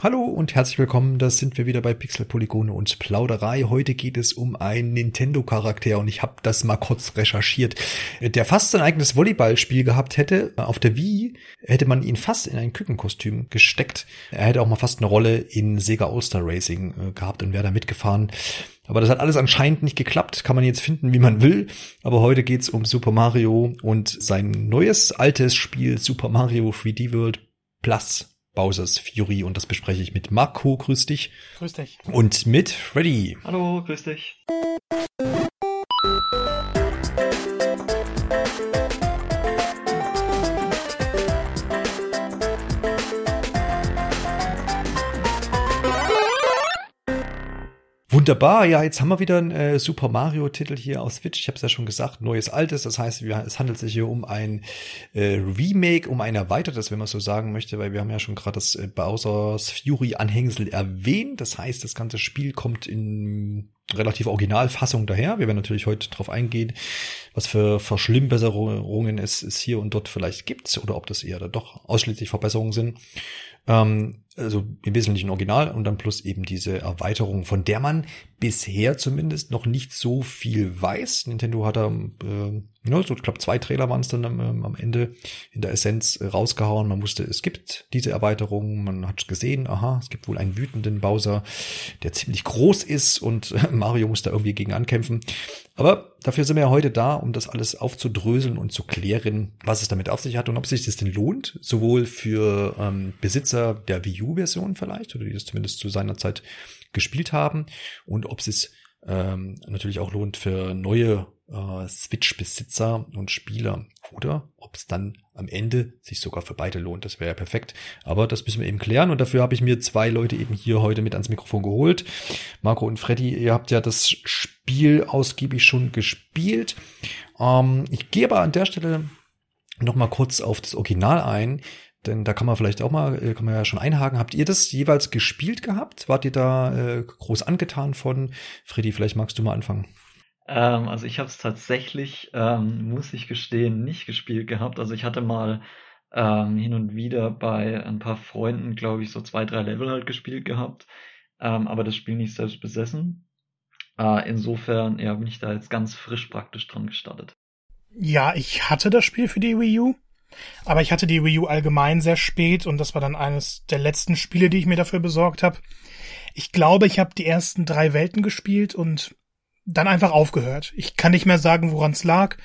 Hallo und herzlich willkommen, da sind wir wieder bei Pixel Polygone und Plauderei. Heute geht es um einen Nintendo-Charakter und ich habe das mal kurz recherchiert. Der fast sein eigenes Volleyballspiel gehabt hätte, auf der Wii hätte man ihn fast in ein Kükenkostüm gesteckt. Er hätte auch mal fast eine Rolle in Sega All-Star Racing äh, gehabt und wäre da mitgefahren. Aber das hat alles anscheinend nicht geklappt, kann man jetzt finden, wie man will. Aber heute geht's um Super Mario und sein neues, altes Spiel Super Mario 3D World Plus Bowser's Fury und das bespreche ich mit Marco, grüß dich. Grüß dich. Und mit Freddy. Hallo, grüß dich. Wunderbar, ja, jetzt haben wir wieder einen äh, Super Mario-Titel hier aus Switch. Ich habe es ja schon gesagt, neues Altes. Das heißt, wir, es handelt sich hier um ein äh, Remake, um ein erweitertes, wenn man so sagen möchte, weil wir haben ja schon gerade das äh, Bowser's Fury-Anhängsel erwähnt. Das heißt, das ganze Spiel kommt in relativ Originalfassung daher. Wir werden natürlich heute darauf eingehen, was für Verschlimmbesserungen es, es hier und dort vielleicht gibt oder ob das eher da doch ausschließlich Verbesserungen sind. Ähm, also im Wesentlichen Original und dann plus eben diese Erweiterung, von der man bisher zumindest noch nicht so viel weiß. Nintendo hat da, äh, ja, so ich glaube zwei Trailer waren es dann ähm, am Ende in der Essenz äh, rausgehauen. Man wusste, es gibt diese Erweiterung, man hat gesehen, aha, es gibt wohl einen wütenden Bowser, der ziemlich groß ist und äh, Mario muss da irgendwie gegen ankämpfen. Aber dafür sind wir ja heute da, um das alles aufzudröseln und zu klären, was es damit auf sich hat und ob sich das denn lohnt, sowohl für ähm, Besitzer der Wii U-Version vielleicht, oder die das zumindest zu seiner Zeit gespielt haben, und ob es ähm, natürlich auch lohnt für neue äh, Switch-Besitzer und Spieler oder ob es dann am Ende sich sogar für beide lohnt. Das wäre ja perfekt. Aber das müssen wir eben klären und dafür habe ich mir zwei Leute eben hier heute mit ans Mikrofon geholt. Marco und Freddy, ihr habt ja das Spiel ausgiebig schon gespielt. Ähm, ich gehe aber an der Stelle noch mal kurz auf das Original ein, denn da kann man vielleicht auch mal, äh, kann man ja schon einhaken. Habt ihr das jeweils gespielt gehabt? Wart ihr da äh, groß angetan von? Freddy, vielleicht magst du mal anfangen. Ähm, also ich habe es tatsächlich, ähm, muss ich gestehen, nicht gespielt gehabt. Also ich hatte mal ähm, hin und wieder bei ein paar Freunden, glaube ich, so zwei, drei Level halt gespielt gehabt, ähm, aber das Spiel nicht selbst besessen. Äh, insofern ja, bin ich da jetzt ganz frisch praktisch dran gestartet. Ja, ich hatte das Spiel für die Wii U, aber ich hatte die Wii U allgemein sehr spät und das war dann eines der letzten Spiele, die ich mir dafür besorgt habe. Ich glaube, ich habe die ersten drei Welten gespielt und dann einfach aufgehört. Ich kann nicht mehr sagen, woran es lag.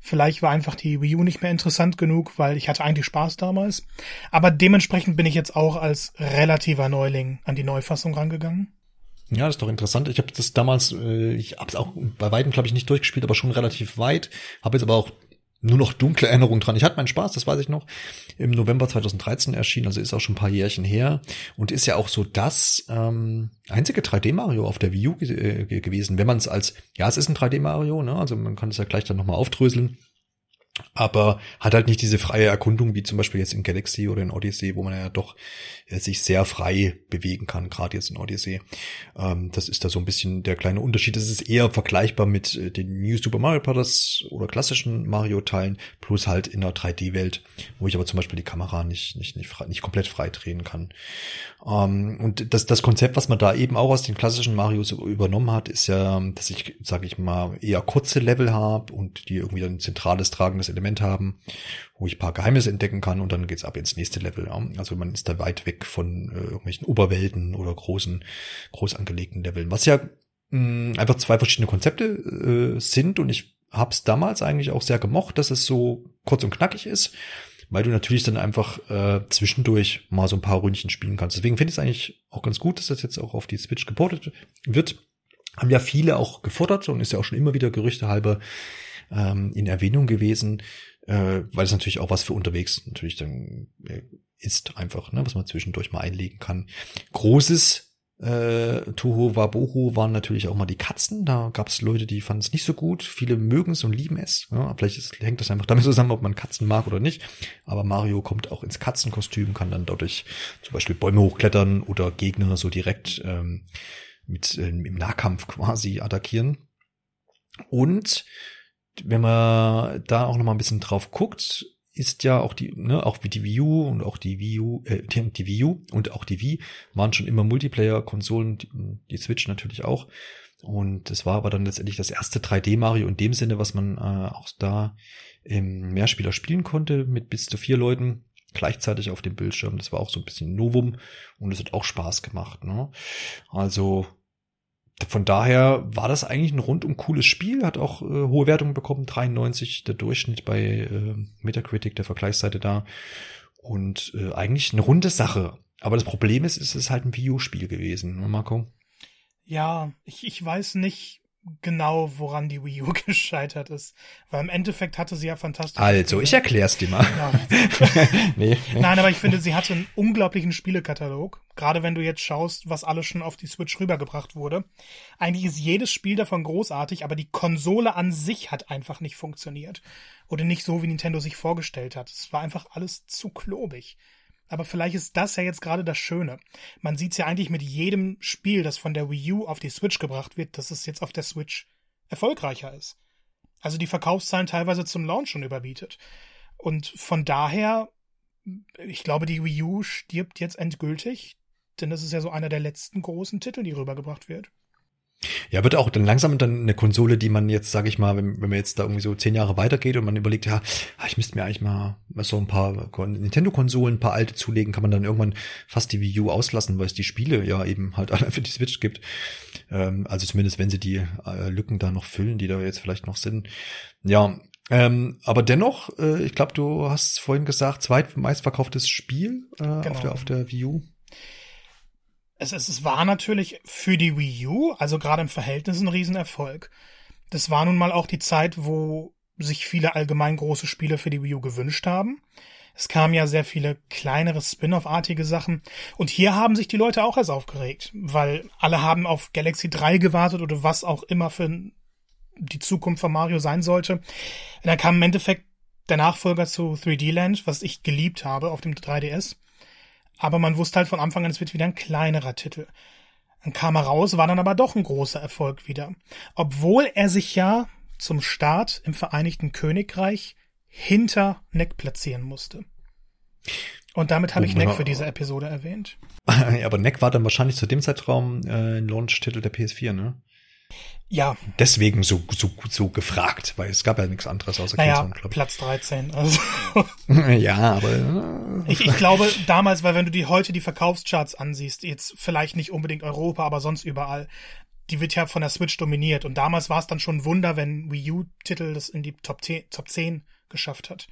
Vielleicht war einfach die Wii U nicht mehr interessant genug, weil ich hatte eigentlich Spaß damals. Aber dementsprechend bin ich jetzt auch als relativer Neuling an die Neufassung rangegangen. Ja, das ist doch interessant. Ich habe das damals, äh, ich habe es auch bei weitem, glaube ich, nicht durchgespielt, aber schon relativ weit. Habe jetzt aber auch nur noch dunkle Erinnerungen dran. Ich hatte meinen Spaß, das weiß ich noch. Im November 2013 erschienen, also ist auch schon ein paar Jährchen her und ist ja auch so das ähm, einzige 3D-Mario auf der Wii U äh, gewesen, wenn man es als, ja, es ist ein 3D-Mario, ne? also man kann es ja gleich dann nochmal aufdröseln aber hat halt nicht diese freie Erkundung wie zum Beispiel jetzt in Galaxy oder in Odyssey, wo man ja doch sich sehr frei bewegen kann, gerade jetzt in Odyssey. Ähm, das ist da so ein bisschen der kleine Unterschied. Das ist eher vergleichbar mit äh, den New Super Mario Bros. oder klassischen Mario-Teilen, plus halt in der 3D-Welt, wo ich aber zum Beispiel die Kamera nicht, nicht, nicht, frei, nicht komplett frei drehen kann. Ähm, und das, das Konzept, was man da eben auch aus den klassischen Marios übernommen hat, ist ja, dass ich, sage ich mal, eher kurze Level habe und die irgendwie ein zentrales tragendes Element haben, wo ich paar Geheimnisse entdecken kann und dann geht's ab ins nächste Level. Ja. Also man ist da weit weg von äh, irgendwelchen Oberwelten oder großen, groß angelegten Leveln, was ja mh, einfach zwei verschiedene Konzepte äh, sind und ich hab's damals eigentlich auch sehr gemocht, dass es so kurz und knackig ist weil du natürlich dann einfach äh, zwischendurch mal so ein paar Ründchen spielen kannst. Deswegen finde ich es eigentlich auch ganz gut, dass das jetzt auch auf die Switch geportet wird. Haben ja viele auch gefordert und ist ja auch schon immer wieder Gerüchte halber ähm, in Erwähnung gewesen, äh, weil es natürlich auch was für unterwegs natürlich dann äh, ist einfach, ne, was man zwischendurch mal einlegen kann. Großes äh, Toho Wabohu waren natürlich auch mal die Katzen. Da gab es Leute, die fanden es nicht so gut. Viele mögen es und lieben es. Ja, vielleicht ist, hängt das einfach damit zusammen, ob man Katzen mag oder nicht. Aber Mario kommt auch ins Katzenkostüm, kann dann dadurch zum Beispiel Bäume hochklettern oder Gegner so direkt ähm, mit äh, im Nahkampf quasi attackieren. Und wenn man da auch noch mal ein bisschen drauf guckt, ist ja auch die, ne, auch wie die Wii U und auch die Wii U, äh, die Wii U und auch die Wii waren schon immer Multiplayer-Konsolen, die, Switch natürlich auch. Und es war aber dann letztendlich das erste 3D-Mario in dem Sinne, was man äh, auch da im Mehrspieler spielen konnte, mit bis zu vier Leuten gleichzeitig auf dem Bildschirm. Das war auch so ein bisschen Novum und es hat auch Spaß gemacht. Ne? Also von daher war das eigentlich ein rundum cooles Spiel, hat auch äh, hohe Wertungen bekommen, 93 der Durchschnitt bei äh, Metacritic, der Vergleichsseite da. Und äh, eigentlich eine runde Sache. Aber das Problem ist, es ist halt ein Wii U-Spiel gewesen, ne, Marco? Ja, ich, ich weiß nicht, genau, woran die Wii U gescheitert ist. Weil im Endeffekt hatte sie ja fantastisch. Also, Spiele. ich erklär's dir mal. Nee, nee. Nein, aber ich finde, sie hatte einen unglaublichen Spielekatalog. Gerade wenn du jetzt schaust, was alles schon auf die Switch rübergebracht wurde. Eigentlich ist jedes Spiel davon großartig, aber die Konsole an sich hat einfach nicht funktioniert. Oder nicht so, wie Nintendo sich vorgestellt hat. Es war einfach alles zu klobig. Aber vielleicht ist das ja jetzt gerade das Schöne. Man sieht es ja eigentlich mit jedem Spiel, das von der Wii U auf die Switch gebracht wird, dass es jetzt auf der Switch erfolgreicher ist. Also die Verkaufszahlen teilweise zum Launch schon überbietet. Und von daher, ich glaube, die Wii U stirbt jetzt endgültig, denn das ist ja so einer der letzten großen Titel, die rübergebracht wird. Ja, wird auch dann langsam dann eine Konsole, die man jetzt, sage ich mal, wenn, wenn man jetzt da irgendwie so zehn Jahre weitergeht und man überlegt, ja, ah, ich müsste mir eigentlich mal so ein paar Nintendo-Konsolen, ein paar alte zulegen, kann man dann irgendwann fast die Wii U auslassen, weil es die Spiele ja eben halt alle für die Switch gibt. Ähm, also zumindest, wenn sie die äh, Lücken da noch füllen, die da jetzt vielleicht noch sind. Ja, ähm, aber dennoch, äh, ich glaube, du hast vorhin gesagt, zweitmeistverkauftes Spiel äh, genau. auf, der, auf der Wii U es, es, es war natürlich für die Wii U, also gerade im Verhältnis ein Riesenerfolg. Das war nun mal auch die Zeit, wo sich viele allgemein große Spiele für die Wii U gewünscht haben. Es kamen ja sehr viele kleinere Spin-off-artige Sachen. Und hier haben sich die Leute auch erst aufgeregt, weil alle haben auf Galaxy 3 gewartet oder was auch immer für die Zukunft von Mario sein sollte. Und dann kam im Endeffekt der Nachfolger zu 3D Land, was ich geliebt habe auf dem 3DS. Aber man wusste halt von Anfang an, es wird wieder ein kleinerer Titel. Dann kam er raus, war dann aber doch ein großer Erfolg wieder. Obwohl er sich ja zum Start im Vereinigten Königreich hinter Neck platzieren musste. Und damit habe ich Neck für diese Episode erwähnt. aber Neck war dann wahrscheinlich zu dem Zeitraum äh, ein Launch-Titel der PS4, ne? Ja. Deswegen so, so, so gefragt, weil es gab ja nichts anderes außer naja, Killzone, glaube Platz 13. Also. ja, aber. Äh. ich, ich glaube damals, weil wenn du die heute die Verkaufscharts ansiehst, jetzt vielleicht nicht unbedingt Europa, aber sonst überall, die wird ja von der Switch dominiert. Und damals war es dann schon ein Wunder, wenn Wii U-Titel das in die Top 10, Top 10 geschafft hat.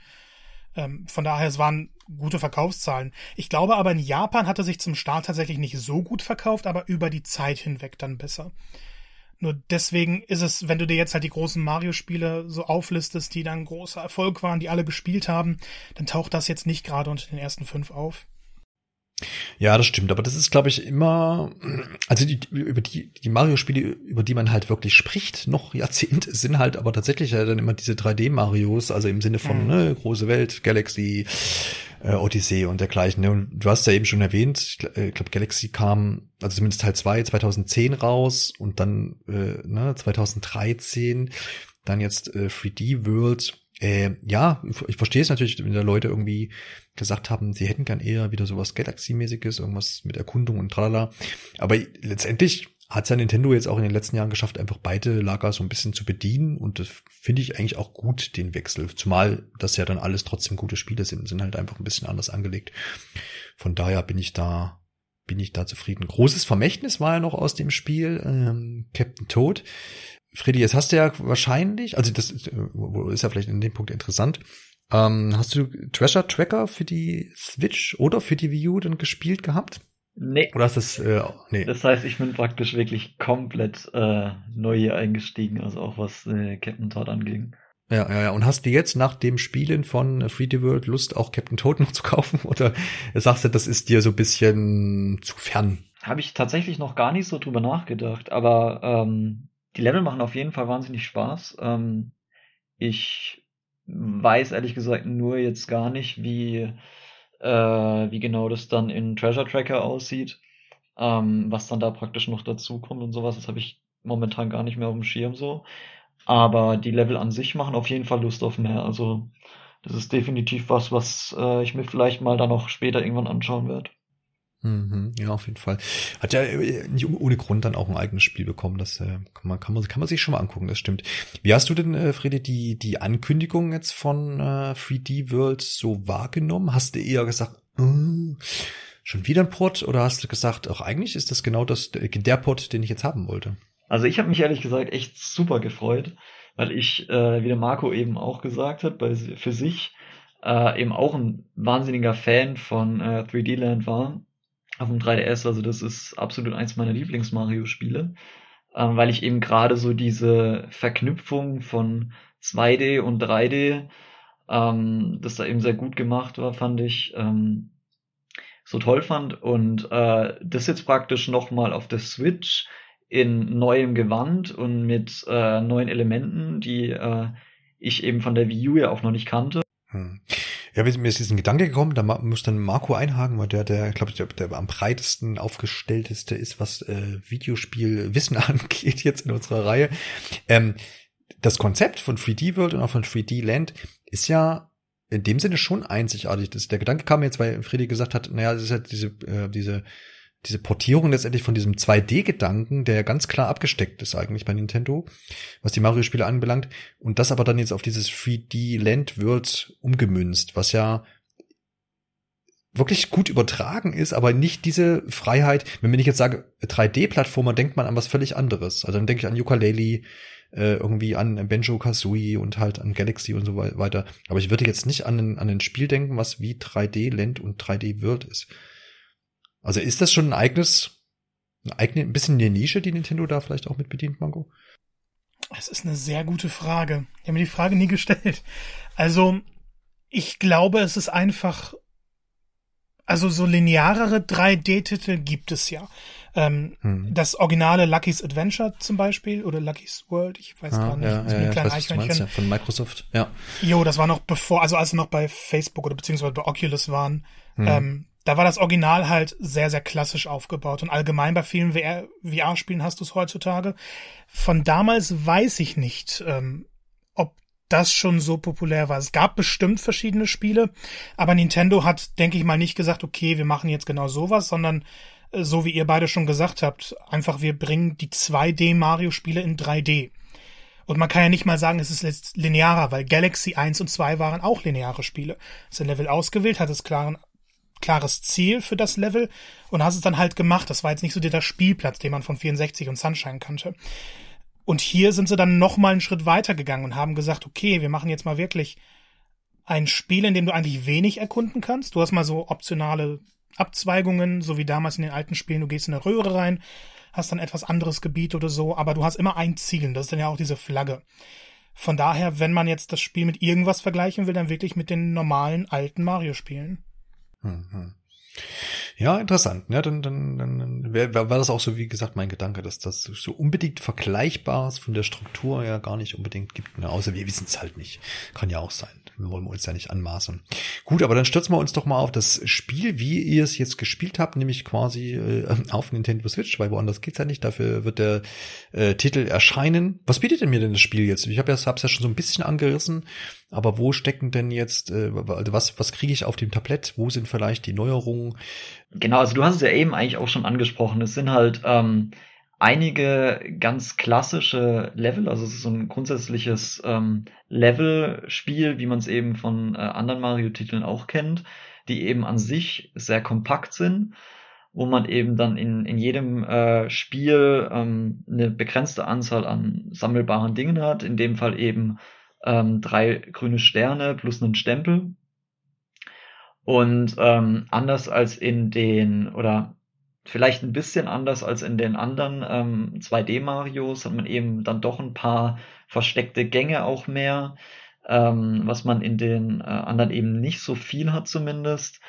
Ähm, von daher, es waren gute Verkaufszahlen. Ich glaube aber in Japan hatte sich zum Start tatsächlich nicht so gut verkauft, aber über die Zeit hinweg dann besser. Nur deswegen ist es, wenn du dir jetzt halt die großen Mario-Spiele so auflistest, die dann großer Erfolg waren, die alle gespielt haben, dann taucht das jetzt nicht gerade unter den ersten fünf auf. Ja, das stimmt, aber das ist, glaube ich, immer, also die, über die, die Mario-Spiele, über die man halt wirklich spricht, noch Jahrzehnte, sind halt aber tatsächlich ja dann immer diese 3D-Marios, also im Sinne von mhm. ne, große Welt, Galaxy, äh, Odyssee und dergleichen. Ne? Und du hast ja eben schon erwähnt, ich glaube, glaub, Galaxy kam, also zumindest Teil 2 2010 raus und dann äh, ne, 2013, dann jetzt äh, 3D World äh, ja, ich verstehe es natürlich, wenn da Leute irgendwie gesagt haben, sie hätten gern eher wieder sowas Galaxy-mäßiges, irgendwas mit Erkundung und tralala. Aber letztendlich hat ja Nintendo jetzt auch in den letzten Jahren geschafft, einfach beide Lager so ein bisschen zu bedienen. Und das finde ich eigentlich auch gut, den Wechsel. Zumal das ja dann alles trotzdem gute Spiele sind, sind halt einfach ein bisschen anders angelegt. Von daher bin ich da, bin ich da zufrieden. Großes Vermächtnis war ja noch aus dem Spiel, ähm, Captain Toad. Freddy, jetzt hast du ja wahrscheinlich, also das ist ja vielleicht in dem Punkt interessant, ähm, hast du Treasure Tracker für die Switch oder für die Wii U dann gespielt gehabt? Nee. Oder hast das, äh, nee. Das heißt, ich bin praktisch wirklich komplett äh, neu hier eingestiegen, also auch was äh, Captain Toad anging. Ja, ja, ja. Und hast du jetzt nach dem Spielen von 3D World Lust, auch Captain Toad noch zu kaufen? Oder sagst du, das ist dir so ein bisschen zu fern? Habe ich tatsächlich noch gar nicht so drüber nachgedacht, aber ähm, die Level machen auf jeden Fall wahnsinnig Spaß. Ähm, ich weiß ehrlich gesagt nur jetzt gar nicht, wie, äh, wie genau das dann in Treasure Tracker aussieht. Ähm, was dann da praktisch noch dazu kommt und sowas. Das habe ich momentan gar nicht mehr auf dem Schirm so. Aber die Level an sich machen auf jeden Fall Lust auf mehr. Also das ist definitiv was, was äh, ich mir vielleicht mal dann noch später irgendwann anschauen werde. Mhm, ja, auf jeden Fall. Hat ja äh, nicht ohne Grund dann auch ein eigenes Spiel bekommen. Das äh, kann, man, kann, man, kann man sich schon mal angucken, das stimmt. Wie hast du denn, äh, Fredi, die, die Ankündigung jetzt von äh, 3D World so wahrgenommen? Hast du eher gesagt, äh, schon wieder ein Port? Oder hast du gesagt, auch eigentlich ist das genau das, der Port, den ich jetzt haben wollte? Also ich habe mich ehrlich gesagt echt super gefreut, weil ich, äh, wie der Marco eben auch gesagt hat, bei, für sich äh, eben auch ein wahnsinniger Fan von äh, 3D Land war auf dem 3DS. Also das ist absolut eins meiner Lieblings-Mario-Spiele, ähm, weil ich eben gerade so diese Verknüpfung von 2D und 3D, ähm, das da eben sehr gut gemacht war, fand ich, ähm, so toll fand. Und äh, das jetzt praktisch nochmal auf der Switch in neuem Gewand und mit äh, neuen Elementen, die äh, ich eben von der Wii U ja auch noch nicht kannte. Hm. Ja, mir ist diesen Gedanke gekommen, da muss dann Marco einhaken, weil der, der, glaube ich, der, der am breitesten aufgestellteste ist, was äh, Videospielwissen angeht jetzt in unserer Reihe. Ähm, das Konzept von 3D World und auch von 3D Land ist ja in dem Sinne schon einzigartig. Das, der Gedanke kam jetzt, weil Freddy gesagt hat, naja, das ist halt diese, äh, diese diese Portierung letztendlich von diesem 2D-Gedanken, der ja ganz klar abgesteckt ist eigentlich bei Nintendo, was die Mario-Spiele anbelangt, und das aber dann jetzt auf dieses 3D-Land World umgemünzt, was ja wirklich gut übertragen ist, aber nicht diese Freiheit. Wenn ich jetzt sage 3D-Plattformer, denkt man an was völlig anderes. Also dann denke ich an Ukulele, äh, irgendwie an Benjo Kazooie und halt an Galaxy und so weiter. Aber ich würde jetzt nicht an ein, an ein Spiel denken, was wie 3D Land und 3D World ist. Also ist das schon ein eigenes, ein, eigene, ein bisschen eine Nische, die Nintendo da vielleicht auch mit bedient, Mango? Es ist eine sehr gute Frage. Ich habe mir die Frage nie gestellt. Also, ich glaube, es ist einfach, also so linearere 3D-Titel gibt es ja. Ähm, hm. Das originale Lucky's Adventure zum Beispiel oder Lucky's World, ich weiß ah, gar nicht. Ja, so ja, ja, weiß, meinst, ja, von Microsoft, ja. Jo, das war noch bevor, also als sie noch bei Facebook oder beziehungsweise bei Oculus waren. Hm. Ähm, da war das Original halt sehr, sehr klassisch aufgebaut. Und allgemein bei vielen VR-Spielen hast du es heutzutage. Von damals weiß ich nicht, ähm, ob das schon so populär war. Es gab bestimmt verschiedene Spiele, aber Nintendo hat, denke ich mal, nicht gesagt, okay, wir machen jetzt genau sowas, sondern äh, so wie ihr beide schon gesagt habt, einfach wir bringen die 2D-Mario-Spiele in 3D. Und man kann ja nicht mal sagen, es ist jetzt linearer, weil Galaxy 1 und 2 waren auch lineare Spiele. Ist ein Level ausgewählt, hat es klaren klares Ziel für das Level und hast es dann halt gemacht. Das war jetzt nicht so der Spielplatz, den man von 64 und Sunshine kannte. Und hier sind sie dann noch mal einen Schritt weiter gegangen und haben gesagt, okay, wir machen jetzt mal wirklich ein Spiel, in dem du eigentlich wenig erkunden kannst. Du hast mal so optionale Abzweigungen, so wie damals in den alten Spielen. Du gehst in eine Röhre rein, hast dann etwas anderes Gebiet oder so, aber du hast immer ein Ziel. Das ist dann ja auch diese Flagge. Von daher, wenn man jetzt das Spiel mit irgendwas vergleichen will, dann wirklich mit den normalen alten Mario-Spielen. Mhm. Ja, interessant. Ja, dann, dann, dann wäre wär das auch so, wie gesagt, mein Gedanke, dass das so unbedingt Vergleichbares von der Struktur ja gar nicht unbedingt gibt. Ne? Außer wir wissen es halt nicht. Kann ja auch sein wollen wir uns ja nicht anmaßen. Gut, aber dann stürzen wir uns doch mal auf das Spiel, wie ihr es jetzt gespielt habt, nämlich quasi äh, auf Nintendo Switch, weil woanders geht's ja nicht. Dafür wird der äh, Titel erscheinen. Was bietet denn mir denn das Spiel jetzt? Ich habe ja, hab's ja schon so ein bisschen angerissen, aber wo stecken denn jetzt, äh, also was, was kriege ich auf dem Tablett? Wo sind vielleicht die Neuerungen? Genau, also du hast es ja eben eigentlich auch schon angesprochen. Es sind halt ähm, einige ganz klassische Level, also es ist so ein grundsätzliches ähm, Level-Spiel, wie man es eben von äh, anderen Mario-Titeln auch kennt, die eben an sich sehr kompakt sind, wo man eben dann in, in jedem äh, Spiel ähm, eine begrenzte Anzahl an sammelbaren Dingen hat, in dem Fall eben ähm, drei grüne Sterne plus einen Stempel. Und ähm, anders als in den, oder vielleicht ein bisschen anders als in den anderen ähm, 2D-Marios hat man eben dann doch ein paar versteckte Gänge auch mehr, ähm, was man in den äh, anderen eben nicht so viel hat zumindest.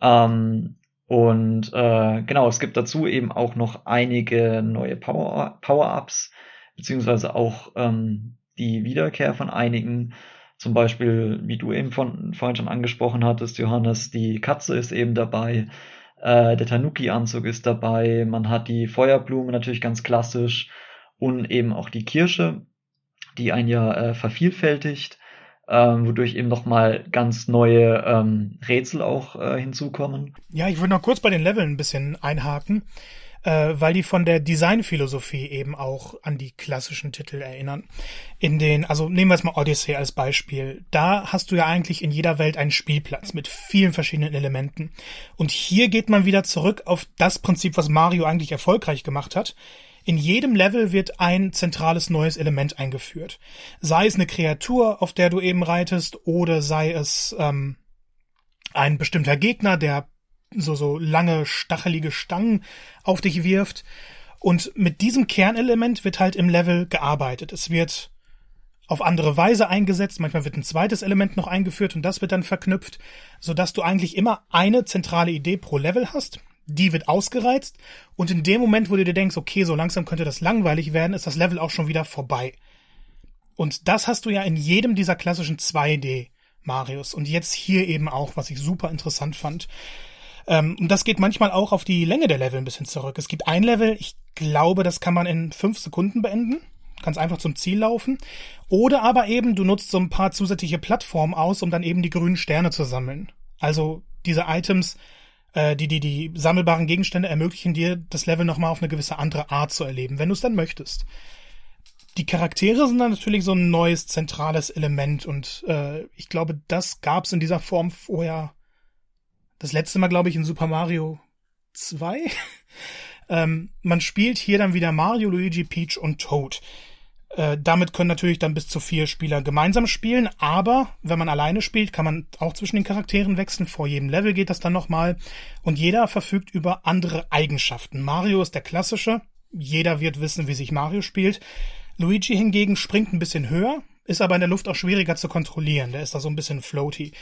Ähm, und äh, genau, es gibt dazu eben auch noch einige neue Power- Power-Ups, beziehungsweise auch ähm, die Wiederkehr von einigen. Zum Beispiel, wie du eben von, vorhin schon angesprochen hattest, Johannes, die Katze ist eben dabei. Äh, der Tanuki-Anzug ist dabei. Man hat die Feuerblume natürlich ganz klassisch und eben auch die Kirsche, die ein ja äh, vervielfältigt. ähm, wodurch eben nochmal ganz neue ähm, Rätsel auch äh, hinzukommen. Ja, ich würde noch kurz bei den Leveln ein bisschen einhaken äh, weil die von der Designphilosophie eben auch an die klassischen Titel erinnern. In den, also nehmen wir jetzt mal Odyssey als Beispiel. Da hast du ja eigentlich in jeder Welt einen Spielplatz mit vielen verschiedenen Elementen. Und hier geht man wieder zurück auf das Prinzip, was Mario eigentlich erfolgreich gemacht hat. In jedem Level wird ein zentrales neues Element eingeführt. Sei es eine Kreatur, auf der du eben reitest, oder sei es ähm, ein bestimmter Gegner, der so, so lange, stachelige Stangen auf dich wirft. Und mit diesem Kernelement wird halt im Level gearbeitet. Es wird auf andere Weise eingesetzt, manchmal wird ein zweites Element noch eingeführt und das wird dann verknüpft, sodass du eigentlich immer eine zentrale Idee pro Level hast. Die wird ausgereizt und in dem Moment, wo du dir denkst, okay, so langsam könnte das langweilig werden, ist das Level auch schon wieder vorbei. Und das hast du ja in jedem dieser klassischen 2D Marios und jetzt hier eben auch, was ich super interessant fand. Ähm, und das geht manchmal auch auf die Länge der Level ein bisschen zurück. Es gibt ein Level, ich glaube, das kann man in fünf Sekunden beenden. Kannst einfach zum Ziel laufen. Oder aber eben, du nutzt so ein paar zusätzliche Plattformen aus, um dann eben die grünen Sterne zu sammeln. Also diese Items, äh, die, die, die sammelbaren Gegenstände ermöglichen dir, das Level nochmal auf eine gewisse andere Art zu erleben, wenn du es dann möchtest. Die Charaktere sind dann natürlich so ein neues zentrales Element und äh, ich glaube, das gab es in dieser Form vorher das letzte Mal, glaube ich, in Super Mario 2. ähm, man spielt hier dann wieder Mario, Luigi, Peach und Toad. Äh, damit können natürlich dann bis zu vier Spieler gemeinsam spielen, aber wenn man alleine spielt, kann man auch zwischen den Charakteren wechseln. Vor jedem Level geht das dann nochmal. Und jeder verfügt über andere Eigenschaften. Mario ist der klassische. Jeder wird wissen, wie sich Mario spielt. Luigi hingegen springt ein bisschen höher, ist aber in der Luft auch schwieriger zu kontrollieren. Der ist da so ein bisschen floaty.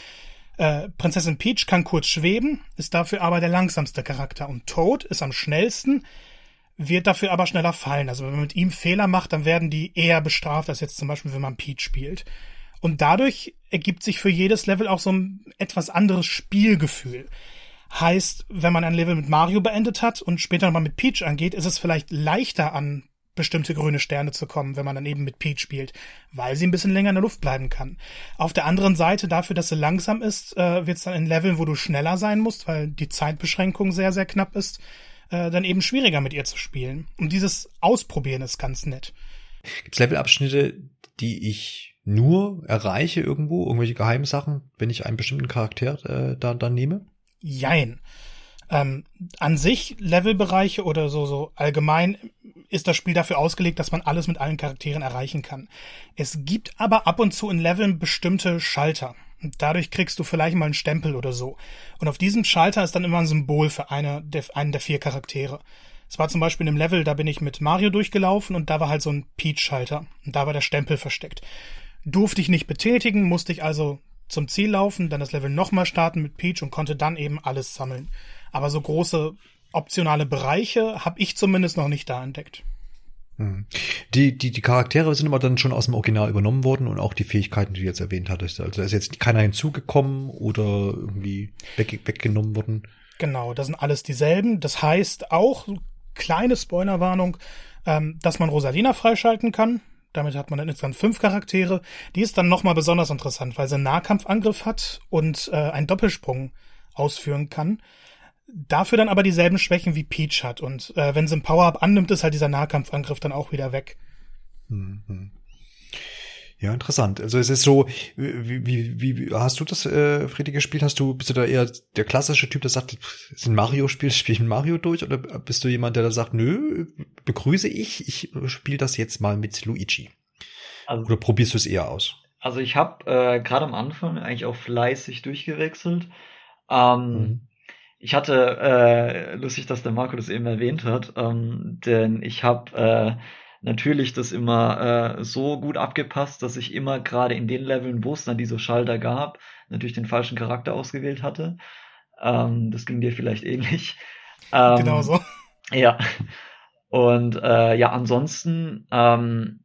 Äh, Prinzessin Peach kann kurz schweben, ist dafür aber der langsamste Charakter. Und Toad ist am schnellsten, wird dafür aber schneller fallen. Also wenn man mit ihm Fehler macht, dann werden die eher bestraft, als jetzt zum Beispiel, wenn man Peach spielt. Und dadurch ergibt sich für jedes Level auch so ein etwas anderes Spielgefühl. Heißt, wenn man ein Level mit Mario beendet hat und später nochmal mit Peach angeht, ist es vielleicht leichter an bestimmte grüne Sterne zu kommen, wenn man dann eben mit Peach spielt, weil sie ein bisschen länger in der Luft bleiben kann. Auf der anderen Seite, dafür, dass sie langsam ist, äh, wird es dann in Leveln, wo du schneller sein musst, weil die Zeitbeschränkung sehr, sehr knapp ist, äh, dann eben schwieriger mit ihr zu spielen. Und dieses Ausprobieren ist ganz nett. Gibt es Levelabschnitte, die ich nur erreiche irgendwo, irgendwelche geheimen Sachen, wenn ich einen bestimmten Charakter äh, da, da nehme? Jein. Ähm, an sich Levelbereiche oder so so allgemein ist das Spiel dafür ausgelegt, dass man alles mit allen Charakteren erreichen kann. Es gibt aber ab und zu in Leveln bestimmte Schalter. Dadurch kriegst du vielleicht mal einen Stempel oder so. Und auf diesem Schalter ist dann immer ein Symbol für eine der, einen der vier Charaktere. Es war zum Beispiel in einem Level, da bin ich mit Mario durchgelaufen und da war halt so ein Peach-Schalter. Und da war der Stempel versteckt. Durfte ich nicht betätigen, musste ich also zum Ziel laufen, dann das Level nochmal starten mit Peach und konnte dann eben alles sammeln. Aber so große optionale Bereiche habe ich zumindest noch nicht da entdeckt. Hm. Die, die, die Charaktere sind immer dann schon aus dem Original übernommen worden und auch die Fähigkeiten, die du jetzt erwähnt hattest. Also da ist jetzt keiner hinzugekommen oder irgendwie weg, weggenommen worden. Genau, das sind alles dieselben. Das heißt auch, kleine Spoilerwarnung, ähm, dass man Rosalina freischalten kann. Damit hat man dann insgesamt fünf Charaktere. Die ist dann nochmal besonders interessant, weil sie einen Nahkampfangriff hat und äh, einen Doppelsprung ausführen kann. Dafür dann aber dieselben Schwächen wie Peach hat. Und äh, wenn sie ein Power-Up annimmt, ist halt dieser Nahkampfangriff dann auch wieder weg. Mhm. Ja, interessant. Also es ist so, wie, wie, wie hast du das, äh, Friede, gespielt? Hast du, bist du da eher der klassische Typ, der sagt, es ist ein Mario-Spiel, spiele Mario durch? Oder bist du jemand, der da sagt, nö, begrüße ich, ich spiele das jetzt mal mit Luigi? Also, oder probierst du es eher aus? Also ich habe äh, gerade am Anfang eigentlich auch fleißig durchgewechselt. Ähm, mhm. Ich hatte, äh, lustig, dass der Marco das eben erwähnt hat, ähm, denn ich habe äh, natürlich das immer äh, so gut abgepasst, dass ich immer gerade in den Leveln, wo es dann diese Schalter gab, natürlich den falschen Charakter ausgewählt hatte. Ähm, das ging dir vielleicht ähnlich. Ähm, genau so. Ja. Und äh, ja, ansonsten ähm,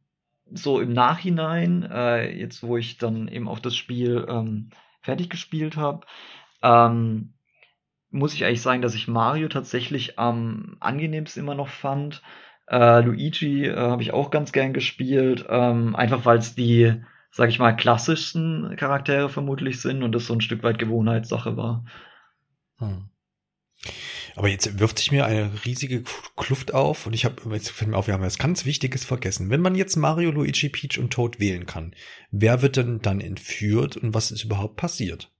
so im Nachhinein, äh, jetzt wo ich dann eben auch das Spiel ähm, fertig gespielt habe, ähm, muss ich eigentlich sagen, dass ich Mario tatsächlich am angenehmsten immer noch fand. Äh, Luigi äh, habe ich auch ganz gern gespielt, ähm, einfach weil es die sag ich mal, klassischsten Charaktere vermutlich sind und das so ein Stück weit Gewohnheitssache war. Hm. Aber jetzt wirft sich mir eine riesige Kluft auf und ich habe, jetzt fällt mir auf, wir haben was ganz Wichtiges vergessen. Wenn man jetzt Mario, Luigi, Peach und Toad wählen kann, wer wird denn dann entführt und was ist überhaupt passiert?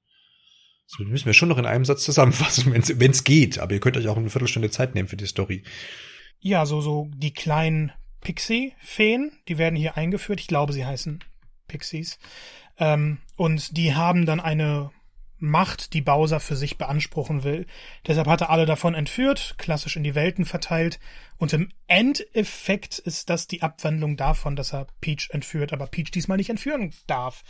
Das müssen wir schon noch in einem Satz zusammenfassen, wenn es geht. Aber ihr könnt euch auch eine Viertelstunde Zeit nehmen für die Story. Ja, so, so die kleinen Pixie-Feen, die werden hier eingeführt. Ich glaube, sie heißen Pixies. Ähm, und die haben dann eine Macht, die Bowser für sich beanspruchen will. Deshalb hat er alle davon entführt, klassisch in die Welten verteilt. Und im Endeffekt ist das die Abwandlung davon, dass er Peach entführt, aber Peach diesmal nicht entführen darf,